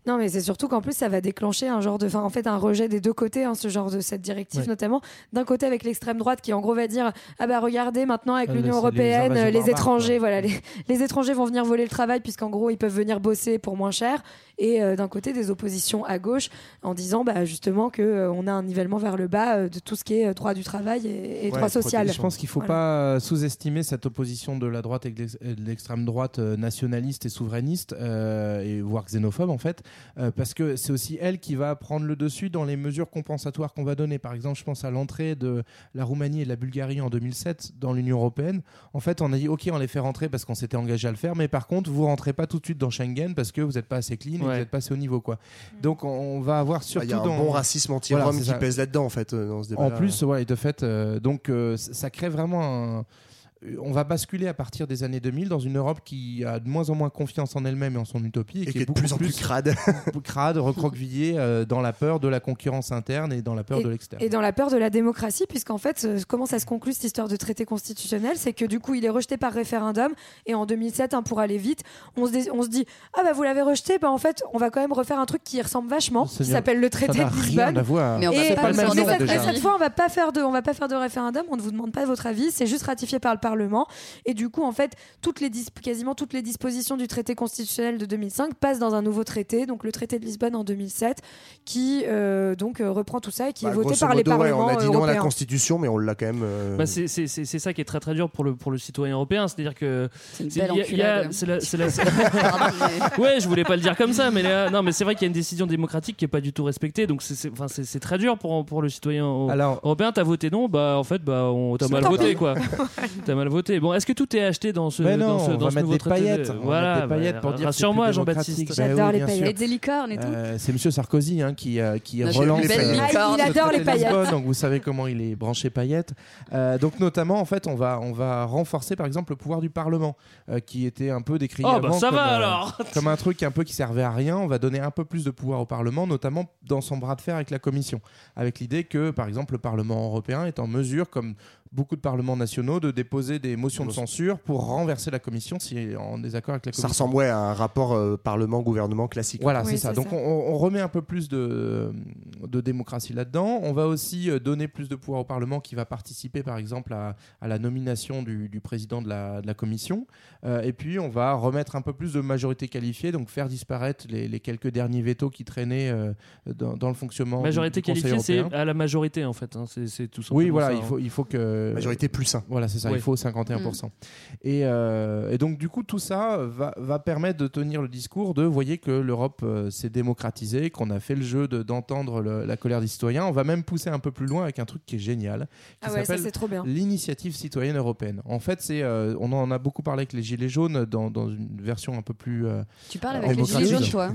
Non, mais c'est surtout qu'en plus, ça va déclencher un genre de. Enfin, en fait, un rejet des deux côtés, hein, ce genre de cette directive,
Ouais.
notamment. D'un côté, avec l'extrême droite qui, en gros, va dire Ah bah regardez, maintenant, avec
Ah,
l'Union
les
européenne, les, étrangers, voilà, les, les étrangers vont venir voler le travail, puisqu'en gros, ils peuvent venir bosser pour moins cher. Et euh, d'un côté, des oppositions à gauche, en disant bah, justement qu'on a un nivellement vers le bas euh, de tout ce qui est euh, droit du travail et, et
Ouais,
droit social.
Je pense qu'il ne faut
Voilà.
pas euh, sous-estimer cette opposition de la droite et de l'extrême droite euh, nationaliste et souverainiste, euh, et voire xénophobe en fait, euh, parce que c'est aussi elle qui va prendre le dessus dans les mesures compensatoires qu'on va donner. Par exemple, je pense à l'entrée de la Roumanie et de la Bulgarie en 2007 dans l'Union européenne. En fait, on a dit ok, on les fait rentrer parce qu'on s'était engagé à le faire, mais par contre, vous rentrez pas tout de suite dans Schengen parce que vous n'êtes pas assez clean
Ouais.
vous n'êtes pas assez haut niveau quoi. Donc on, va avoir
bah,
surtout
il y a un
dans
bon racisme
Voilà, c'est
qui
ça.
pèse là-dedans en fait euh, dans ce débat.
En plus, ouais, de fait, euh, donc euh, ça crée vraiment un. On va basculer à partir des années 2000 dans une Europe qui a de moins en moins confiance en elle-même et en son utopie
et
qui
qui est de plus en plus crade.
crade, recroquevillée euh, dans la peur de la concurrence interne et dans la peur
et,
de l'externe.
et dans la peur de la démocratie, puisqu'en fait, euh, comment ça se conclut cette histoire de traité constitutionnel? C'est que du coup, il est rejeté par référendum, et en 2007, hein, pour aller vite, on se, dé- on se dit Ah bah vous l'avez rejeté, bah en fait, on va quand même refaire un truc qui ressemble vachement,
Ça
qui s'appelle le traité de
rien
Lisbonne.
à voir.
Mais on va
Et,
pas
le même
cette,
déjà.
mais cette fois, on va pas faire de, on va pas faire de référendum. On ne vous demande pas votre avis. C'est juste ratifié par le Parlement. Et du coup, en fait, toutes les dis- quasiment toutes les dispositions du traité constitutionnel de 2005 passent dans un nouveau traité, donc le traité de Lisbonne en 2007, qui euh, donc euh, reprend tout ça et qui
Bah,
est voté
grosso
par les
modo, ouais,
parlements
on a dit non à la
européens.
Constitution, mais on l'a quand même. euh,
Bah, c'est ça qui est très très dur pour le, pour le citoyen européen. C'est-à-dire que.
C'est
la- la- ouais, je voulais pas le dire comme ça, mais là, non, mais c'est vrai qu'il y a une décision démocratique qui est pas du tout respectée, donc c'est- enfin, très dur pour, pour le citoyen
Alors,
européen. T'as voté non, bah en fait, bah on t'as
C'est
mal voté quoi. Mal voté. Bon, est-ce que tout est acheté dans ce
Mais non,
dans ce,
on
dans
va
ce
mettre
nouveau
des
traité
paillettes, on va
Voilà,
mettre des paillettes
bah,
pour dire que c'est
rassure-moi,
plus
Jean-Baptiste.
démocratique.
J'adore
Bah oui,
les
bien sûr.
paillettes.
Des licornes et tout.
Euh, c'est Monsieur Sarkozy hein, qui, euh, qui
Là, j'ai
relance
une belle
euh.
Ah, il adore
le
les
de
paillettes.
Lisbonne, donc vous savez comment il est branché paillettes. Euh, donc notamment, en fait, on va, on va renforcer par exemple le pouvoir du Parlement, euh, qui était un peu décrié
Oh bah
avant
ça
comme,
va
euh,
alors.
comme un truc un peu qui servait à rien. On va donner un peu plus de pouvoir au Parlement, notamment dans son bras de fer avec la Commission, avec l'idée que, par exemple, le Parlement européen est en mesure, comme beaucoup de parlements nationaux, de déposer déposer des motions de censure pour renverser la commission si est en désaccord avec la
Ça
commission.
ressemble ouais, à un rapport euh, Parlement-gouvernement classique.
Voilà, c'est ça. Donc on, on remet un peu plus de, de démocratie là-dedans. On va aussi euh, donner plus de pouvoir au Parlement qui va participer par exemple à, à la nomination du, du président de la, de la commission. Euh, et puis on va remettre un peu plus de majorité qualifiée, donc faire disparaître les, les quelques derniers vétos qui traînaient euh, dans, dans le fonctionnement
Majorité
du
qualifiée, c'est à la majorité en fait. hein. C'est tout simplement
Oui, voilà,
ça,
il
hein.
faut, il faut que.
Majorité plus 1.
Voilà, c'est ça,
Oui.
il faut 51%. Et, euh, et donc, du coup, tout ça va, va permettre de tenir le discours de, voyez que l'Europe euh, s'est démocratisée, qu'on a fait le jeu de- d'entendre la colère des citoyens. On va même pousser un peu plus loin avec un truc qui est génial, qui
Ah ouais, ça,
s'appelle
c'est trop bien.
l'initiative citoyenne européenne. En fait, c'est, euh, on en a beaucoup parlé avec les Gilets jaunes dans, dans une version un peu plus. euh,
Tu parles avec les. Gilets jaunes, toi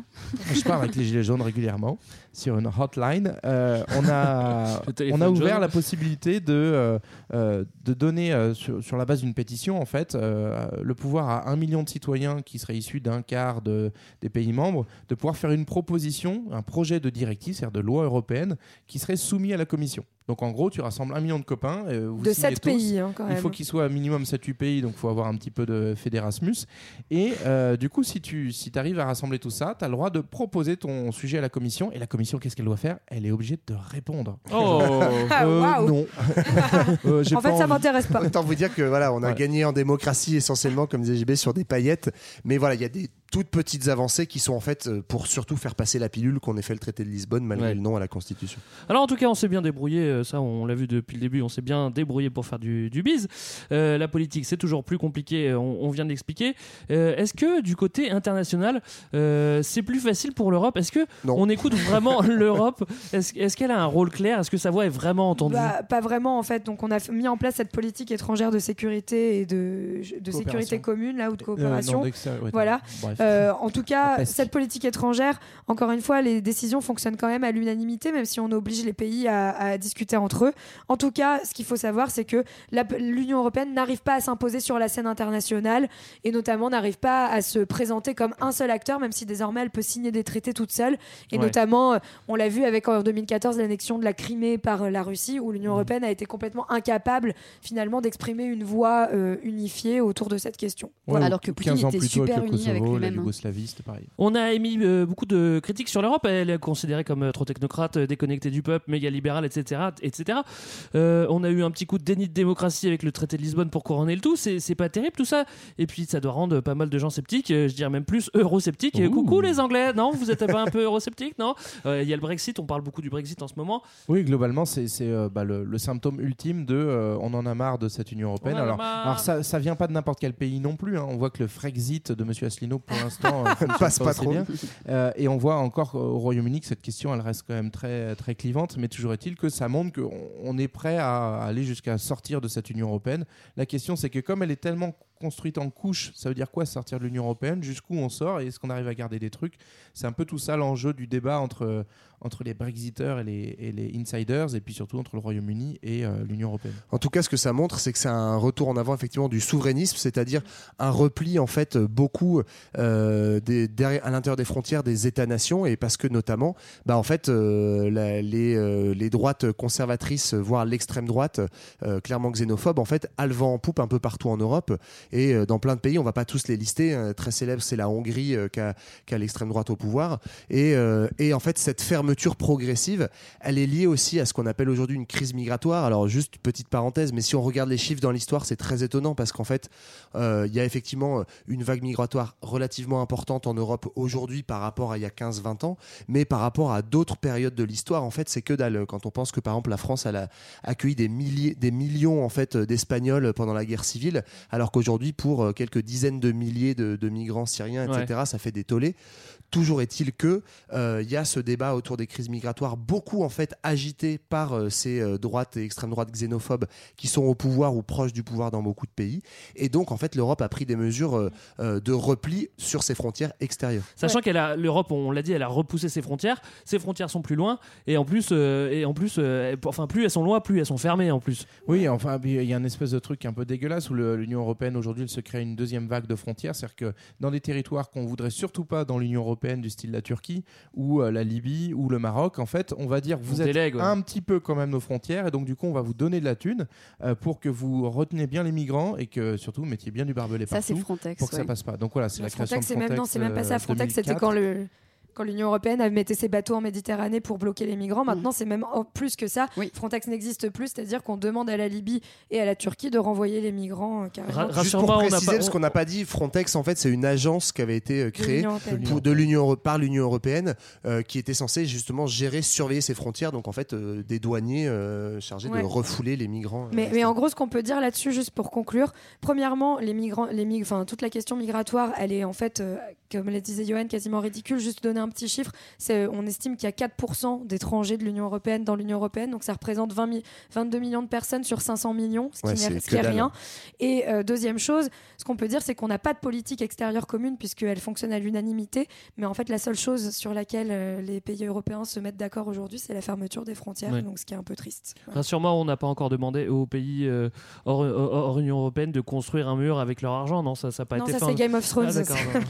Je parle avec les Gilets jaunes régulièrement sur une hotline. Euh, on a, on a ouvert
jaune.
la possibilité de, de donner, euh, sur, sur la base d'une pétition, en fait, euh, le pouvoir à un million de citoyens qui seraient issus d'un quart de, des pays membres de pouvoir faire une proposition, un projet de directive, c'est-à-dire de loi européenne, qui serait soumis à la Commission. Donc en gros, tu rassembles un million de copains. euh, vous
De
signez
sept
tous.
pays, hein, quand
Il
même.
faut qu'il soit à minimum 7-8 pays, donc il faut avoir un petit peu de fédérasmus. Et euh, du coup, si tu si arrives à rassembler tout ça, tu as le droit de proposer ton sujet à la commission. Et la commission, qu'est-ce qu'elle doit faire? Elle est obligée de répondre.
Oh.
Ah,
Euh,
waouh.
Non. Euh,
En fait, ça
envie.
m'intéresse pas.
Autant vous dire que voilà, on a
Voilà.
gagné en démocratie essentiellement, comme disait JB, sur des paillettes. Mais voilà, il y a des toutes petites avancées qui sont en fait euh, pour surtout faire passer la pilule qu'on ait fait le traité de Lisbonne malgré
Ouais.
le nom à la Constitution.
Alors en tout cas, on s'est bien débrouillé, euh, ça on l'a vu depuis le début, on s'est bien débrouillé pour faire du, du bise. Euh, la politique, c'est toujours plus compliqué, on, on vient de l'expliquer. Euh, Est-ce que du côté international, euh, c'est plus facile pour l'Europe? Est-ce que on écoute vraiment l'Europe? Est-ce est-ce qu'elle a un rôle clair? Est-ce que sa voix est vraiment entendue?
Bah, pas vraiment en fait. Donc on a mis en place cette politique étrangère de sécurité et de, de sécurité commune là ou de coopération.
non, ouais,
voilà.
bref.
Euh, en tout cas, cette politique étrangère, encore une fois, les décisions fonctionnent quand même à l'unanimité, même si on oblige les pays à, à discuter entre eux. En tout cas, ce qu'il faut savoir, c'est que l'Union européenne n'arrive pas à s'imposer sur la scène internationale et notamment n'arrive pas à se présenter comme un seul acteur, même si désormais elle peut signer des traités toute seule. Et
Ouais.
notamment, euh, on l'a vu avec en 2014 l'annexion de la Crimée par euh, la Russie, où
Mmh.
l'Union européenne a été complètement incapable finalement d'exprimer une voix euh, unifiée autour de cette question.
Ouais,
Alors que
ou
Poutine
15 ans
était super uni avec
Kosovo, La
hein.
Yougoslavie, c'était pareil.
On a émis euh, beaucoup de critiques sur l'Europe. Elle est considérée comme euh, trop technocrate, euh, déconnectée du peuple, méga libérale, etc. etc. Euh, on a eu un petit coup de déni de démocratie avec le traité de Lisbonne pour couronner le tout. C'est pas terrible tout ça. Et puis ça doit rendre pas mal de gens sceptiques, euh, je dirais même plus eurosceptiques.
Ouh.
Coucou les Anglais, non Vous êtes pas un peu eurosceptiques, non? Euh, Il y a le Brexit, on parle beaucoup du Brexit en ce moment.
Oui, globalement, c'est euh, bah, le, le symptôme ultime de euh, on en a marre de cette Union européenne. Alors ça, ça vient pas de n'importe quel pays non plus. hein. On voit que le Frexit de M. Asselineau, pour l'instant, euh,
Passe pas trop.
bien. Euh, et on voit encore au Royaume-Uni que cette question, elle reste quand même très, très clivante. Mais toujours est-il que ça montre qu'on on est prêt à aller jusqu'à sortir de cette Union européenne. La question, c'est que comme elle est tellement construite en couches, ça veut dire quoi sortir de l'Union européenne Jusqu'où on sort et est-ce qu'on arrive à garder des trucs? C'est un peu tout ça l'enjeu du débat entre, entre les Brexiteurs et les, et les insiders, et puis surtout entre le Royaume-Uni et euh, l'Union européenne.
En tout cas, ce que ça montre, c'est que c'est un retour en avant effectivement du souverainisme, c'est-à-dire un repli en fait beaucoup euh, des, derrière- à l'intérieur des frontières des États-nations, et parce que notamment, bah en fait, euh, les, les droites conservatrices, voire l'extrême droite, clairement xénophobe, en fait, a le vent en poupe un peu partout en Europe et euh, dans plein de pays. On va pas tous les lister. très célèbre, c'est la Hongrie euh, qui a, l'extrême droite au pouvoir, et, euh, et en fait, cette fermeture progressive, elle est liée aussi à ce qu'on appelle aujourd'hui une crise migratoire. Alors juste petite parenthèse, mais si on regarde les chiffres dans l'histoire, c'est très étonnant parce qu'en fait, il y a effectivement une vague migratoire relativement importante en Europe aujourd'hui par rapport à il y a 15-20 ans, mais par rapport à d'autres périodes de l'histoire, en fait, c'est que dalle. Quand on pense que par exemple la France elle a accueilli des milliers, des millions en fait d'Espagnols pendant la guerre civile, alors qu'aujourd'hui pour euh, quelques dizaines de milliers de, de migrants syriens, etc., ça fait des tollés. Toujours est-il que euh, il y a ce débat autour des crises migratoires, beaucoup en fait agité par euh, ces euh, droites et extrême droites xénophobes qui sont au pouvoir ou proches du pouvoir dans beaucoup de pays. Et donc en fait l'Europe a pris des mesures euh, euh, de repli sur ses frontières extérieures.
Sachant qu'elle a l'Europe, on l'a dit, elle a repoussé ses frontières. Ses frontières sont plus loin et en plus, euh, et en plus, euh, enfin plus elles sont loin, plus elles sont fermées en plus.
Oui, enfin, il y a une espèce de truc un peu dégueulasse où l'Union européenne aujourd'hui aujourd'hui, elle se crée une deuxième vague de frontières. C'est-à-dire que dans des territoires qu'on voudrait surtout pas dans l'Union européenne, du style la Turquie ou euh, la Libye ou le Maroc, en fait, on va dire vous
On
êtes
délègue, ouais.
un petit peu quand même nos frontières et donc du coup, on va vous donner de la thune euh, pour que vous reteniez bien les migrants et que surtout vous mettiez bien du barbelé
Ça, c'est
partout
Frontex,
pour que ça passe pas. Donc voilà, c'est la création
Frontex,
de
c'est même,
Frontex.
non, c'est même pas ça.
euh,
Frontex, c'était
2004.
quand le. Quand l'Union européenne avait metté ses bateaux en Méditerranée pour bloquer les migrants,
Mm.
maintenant c'est même plus que ça. Frontex n'existe plus, c'est-à-dire qu'on demande à la Libye et à la Turquie de renvoyer les migrants euh, carrément.
Juste pour préciser, parce qu'on n'a pas dit, Frontex, en fait, c'est une agence qui avait été euh, créée de l'Union par l'Union européenne, euh, qui était censée justement gérer, surveiller ses frontières. Donc en fait, euh, des douaniers euh, chargés
Ouais.
de refouler les migrants.
Mais, mais en gros, ce qu'on peut dire là-dessus, juste pour conclure, premièrement, les migrants, les mig- enfin, toute la question migratoire, elle est en fait, euh, comme le disait Johan, quasiment ridicule. Juste donner un petit chiffre, c'est, on estime qu'il y a 4% d'étrangers de l'Union européenne dans l'Union européenne, donc ça représente 20 mi- 22 millions de personnes sur 500 millions, ce qui
Ouais,
n'est est rien. Et euh, deuxième chose, ce qu'on peut dire, c'est qu'on n'a pas de politique extérieure commune puisqu'elle fonctionne à l'unanimité. Mais en fait, la seule chose sur laquelle euh, les pays européens se mettent d'accord aujourd'hui, c'est la fermeture des frontières,
Ouais.
donc ce qui est un peu triste.
Rassure-moi, on n'a pas encore demandé aux pays euh, hors, hors- hors Union Européenne de construire un mur avec leur argent, non Ça n'a pas
Non,
été
ça,
fait.
c'est Game of Thrones,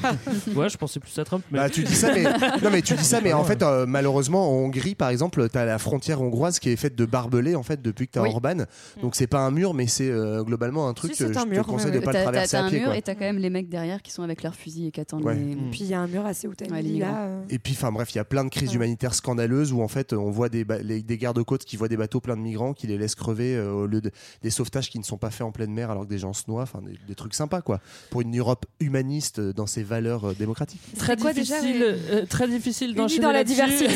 Ah, ouais, je pensais plus à Trump. Mais...
Bah, tu dis ça, mais non, mais tu dis ça, mais en fait, euh, malheureusement, en Hongrie, par exemple, tu as la frontière hongroise qui est faite de barbelés en fait depuis que tu as
Oui.
Orban. Donc c'est pas un mur, mais c'est euh, globalement un truc
Si, c'est
que
un
je
mur,
te conseille
ouais,
de pas le traverser
T'as
à
un
pied.
mur
quoi.
et t'as quand même les mecs derrière qui sont avec leurs fusils et qui attendent
Ouais.
les.
Puis il y a un mur Ceuta et
Ouais, migrants.
euh,
Et puis, enfin bref, il y a plein de crises humanitaires scandaleuses où en fait on voit des, les- des gardes-côtes qui voient des bateaux pleins de migrants qui les laissent crever euh, au lieu de, des sauvetages qui ne sont pas faits en pleine mer alors que des gens se noient. Enfin, des, des trucs sympas quoi. Pour une Europe humaniste dans ses valeurs démocratiques.
Très
quoi déjà,
difficile, euh, très difficile d'enchaîner
dans la diversité.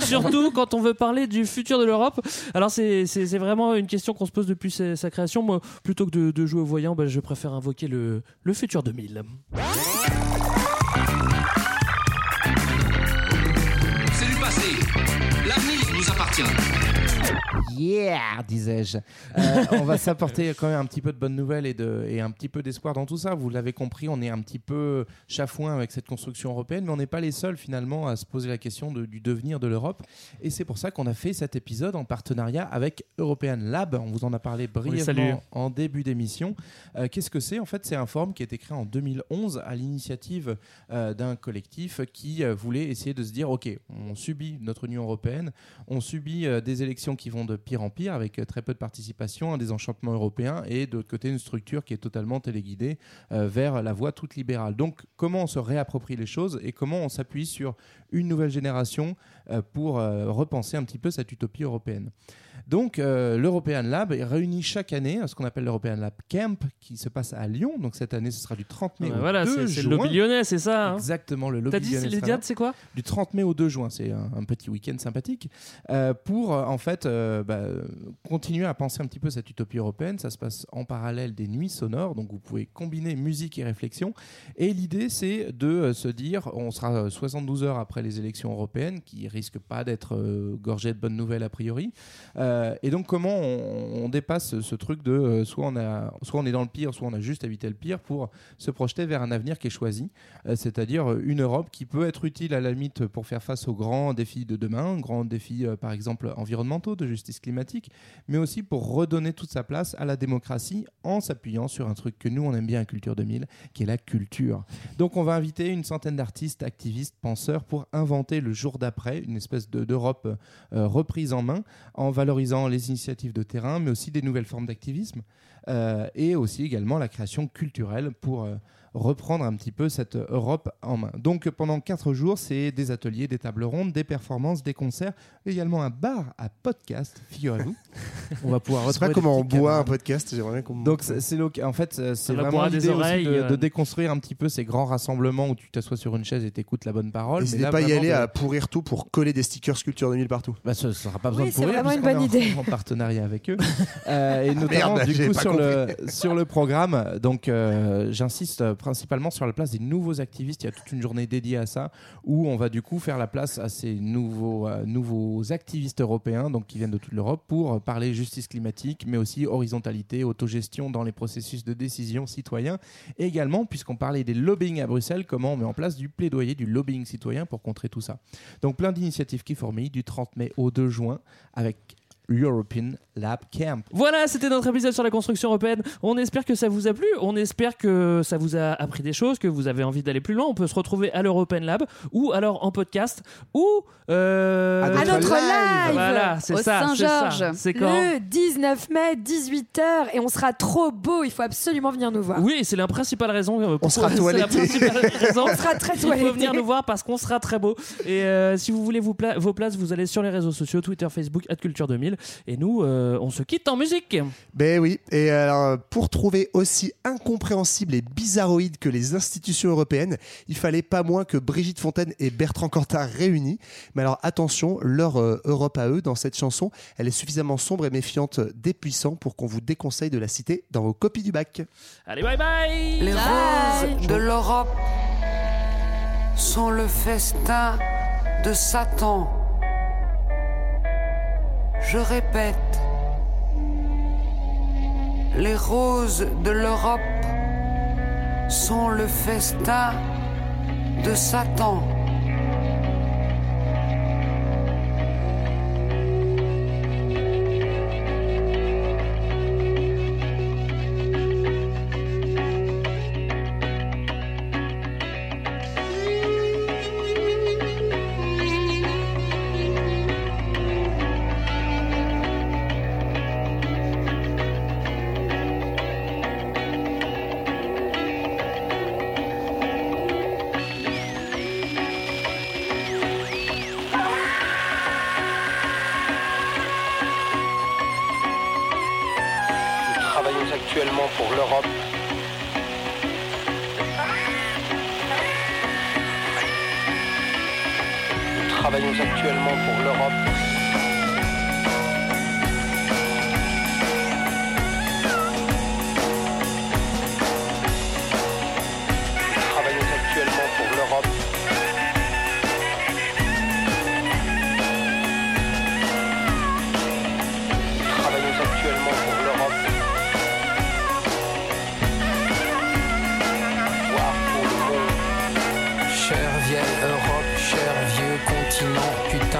Surtout quand on veut parler du futur de l'Europe. Alors c'est vraiment une question qu'on se pose depuis sa, sa création. Moi, plutôt que de, de jouer au voyant, bah, je préfère invoquer le, le futur 2000.
C'est du passé. L'avenir nous appartient.
Yeah, disais-je. Euh, on va s'apporter quand même un petit peu de bonnes nouvelles et, de, et un petit peu d'espoir dans tout ça. Vous l'avez compris, on est un petit peu chafouin avec cette construction européenne, mais on n'est pas les seuls finalement à se poser la question de- du devenir de l'Europe. Et c'est pour ça qu'on a fait cet épisode en partenariat avec European Lab. On vous en a parlé brièvement en début d'émission. Euh, Qu'est-ce que c'est? En fait, c'est un forum qui a été créé en 2011 à l'initiative euh, d'un collectif qui voulait essayer de se dire ok, on subit notre Union européenne, on subit des élections qui vont de pire en pire avec euh, très peu de participation, un désenchantement européen et de l'autre côté une structure qui est totalement téléguidée euh, vers la voie toute libérale. Donc, comment on se réapproprie les choses et comment on s'appuie sur une nouvelle génération euh, pour repenser un petit peu cette utopie européenne? Donc, euh, l'European Lab réunit chaque année ce qu'on appelle l'European Lab Camp, qui se passe à Lyon. Donc, cette année, ce sera du 30 mai
Ouais,
au
voilà,
2
c'est c'est
juin.
le lobby lyonnais, c'est ça hein?
Exactement, le lobby
T'as dit, les dates, c'est quoi?
Du 30 mai au 2 juin, c'est un, un petit week-end sympathique, euh, pour euh, en fait euh, bah, continuer à penser un petit peu cette utopie européenne. Ça se passe en parallèle des nuits sonores, donc vous pouvez combiner musique et réflexion. Et l'idée, c'est de se dire, on sera euh, 72 heures après les élections européennes, qui risquent pas d'être gorgées de bonnes nouvelles a priori. Euh, et donc, comment on, dépasse ce, truc de euh, soit, on a, soit on est dans le pire, soit on a juste évité le pire pour se projeter vers un avenir qui est choisi, euh, c'est-à-dire euh, une Europe qui peut être utile à la limite pour faire face aux grands défis de demain, grands défis euh, par exemple environnementaux, de justice climatique, mais aussi pour redonner toute sa place à la démocratie en s'appuyant sur un truc que nous on aime bien à Culture 2000, qui est la culture. Donc on va inviter une centaine d'artistes, activistes, penseurs pour inventer le jour d'après une espèce de- d'Europe euh, reprise en main en valorisant les initiatives de terrain, mais aussi des nouvelles formes d'activisme euh, et aussi également la création culturelle pour euh, reprendre un petit peu cette Europe en main. Donc pendant quatre jours, c'est des ateliers, des tables rondes, des performances, des concerts, également un bar à podcast, figurez-vous. on va pouvoir
Je sais pas
retrouver
comment on boit un podcast. J'aimerais bien qu'on.
Donc c'est c'est en fait c'est vraiment l'idée de,
euh.
de déconstruire un petit peu ces grands rassemblements où tu t'assois sur une chaise et t'écoutes la bonne parole.
N'hésitez pas à y aller
de-
à pourrir tout pour coller des stickers Sculpture 2000 partout.
bah, ce ne sera pas besoin
Oui,
de
c'est
pourrir,
vraiment une bonne idée.
En, partenariat avec eux. Euh, et notamment,
Merde,
du coup, sur le, sur le programme, donc, euh, j'insiste principalement sur la place des nouveaux activistes. Il y a toute une journée dédiée à ça, où on va du coup faire la place à ces nouveaux, euh, nouveaux activistes européens, donc qui viennent de toute l'Europe, pour parler justice climatique, mais aussi horizontalité, autogestion dans les processus de décision citoyens. Et également, puisqu'on parlait des lobbying à Bruxelles, comment on met en place du plaidoyer, du lobbying citoyen pour contrer tout ça. Donc plein d'initiatives qui fourmillent du 30 mai au 2 juin avec European Lab Camp.
Voilà, c'était notre épisode sur la construction européenne. On espère que ça vous a plu. On espère que ça vous a appris des choses, que vous avez envie d'aller plus loin. On peut se retrouver à l'European Lab ou alors en podcast ou euh,
À notre live
Voilà, c'est
au
ça. c'est ça.
Saint-Georges.
C'est quand
Le 19 mai, 18h, et on sera trop beau. Il faut absolument venir nous voir.
Oui, c'est la principale raison. euh, pour-
sera toiletté.
On sera très
Il faut
toiletté.
venir nous voir parce qu'on sera très beau. Et euh, si vous voulez vous pla- vos places, vous allez sur les réseaux sociaux, Twitter, Facebook, Culture 2000. Et nous, euh, on se quitte en musique.
Ben oui, et alors pour trouver aussi incompréhensible et bizarroïde que les institutions européennes, il fallait pas moins que Brigitte Fontaine et Bertrand Cantat réunis. Mais alors attention, leur euh, Europe à eux dans cette chanson, elle est suffisamment sombre et méfiante des puissants pour qu'on vous déconseille de la citer dans vos copies du bac.
Allez, bye bye
Les roses de l'Europe sont le festin de Satan. Je répète, les roses de l'Europe sont le festin de Satan.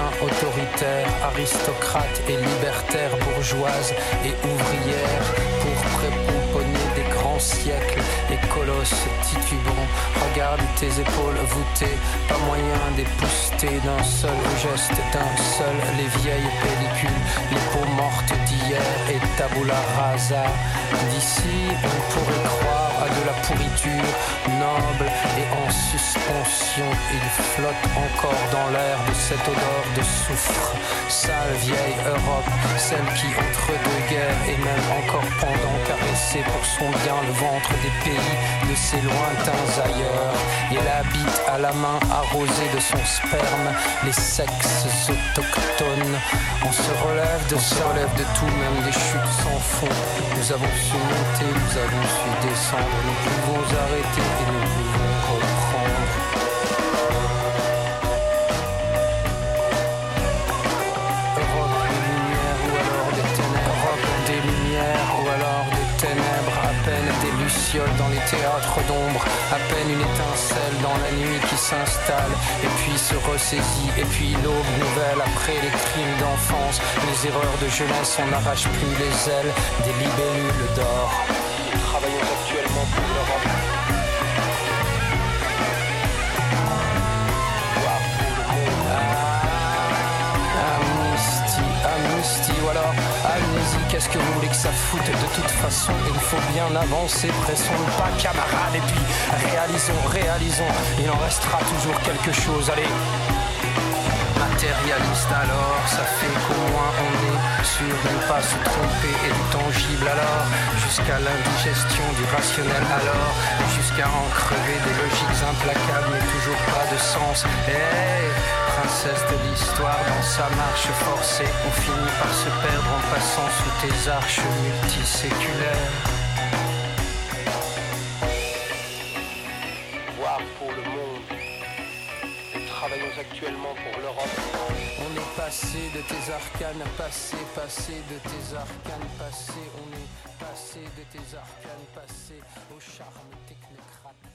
Continent, putain autoritaire, aristocrate et libertaire, bourgeoise et ouvrière, pour prépomponner des grands siècles et colosses titubants. Regarde tes épaules voûtées, pas moyen d'épousseter d'un seul geste, d'un seul les vieilles pellicules, les peaux mortes et tabula rasa. D'ici, on pourrait croire à de la pourriture noble et en suspension. Il flotte encore dans l'air de cette odeur de soufre. Sale vieille Europe, celle qui entre deux guerres et même encore pendant caressait pour son bien le ventre des pays de ses lointains ailleurs. Et elle habite à la main arrosée de son sperme les sexes autochtones. On se relève de se relève de tout, même des chutes sans fond. Nous avons su monter, nous avons su descendre, nous pouvons arrêter et nous pouvons À peine une étincelle dans la nuit qui s'installe. Et puis se ressaisit. Et puis l'aube nouvelle après les crimes d'enfance. Les erreurs de jeunesse, on n'arrache plus les ailes des libellules d'or.
Travaillons actuellement pour l'Europe. Voir pour le monde.
Amnistie, amnistie, ou alors qu'est-ce que vous voulez que ça foute De toute façon, il faut bien avancer, pressons le pas, camarades, et puis réalisons, réalisons, il en restera toujours quelque chose, allez. Matérialiste alors, ça fait qu'au moins on est sûr de ne pas se tromper. Et du tangible alors, jusqu'à l'indigestion du rationnel alors, jusqu'à en crever des logiques implacables mais toujours pas de sens. Hey, princesse de l'histoire dans sa marche forcée, on finit par se perdre en passant sous tes arches multiséculaires.
Voir pour le monde. Nous travaillons actuellement pour l'Europe.
On est passé de tes arcanes, passé, passé de tes arcanes, passé, on est passé de tes arcanes, passé au charme technocrate.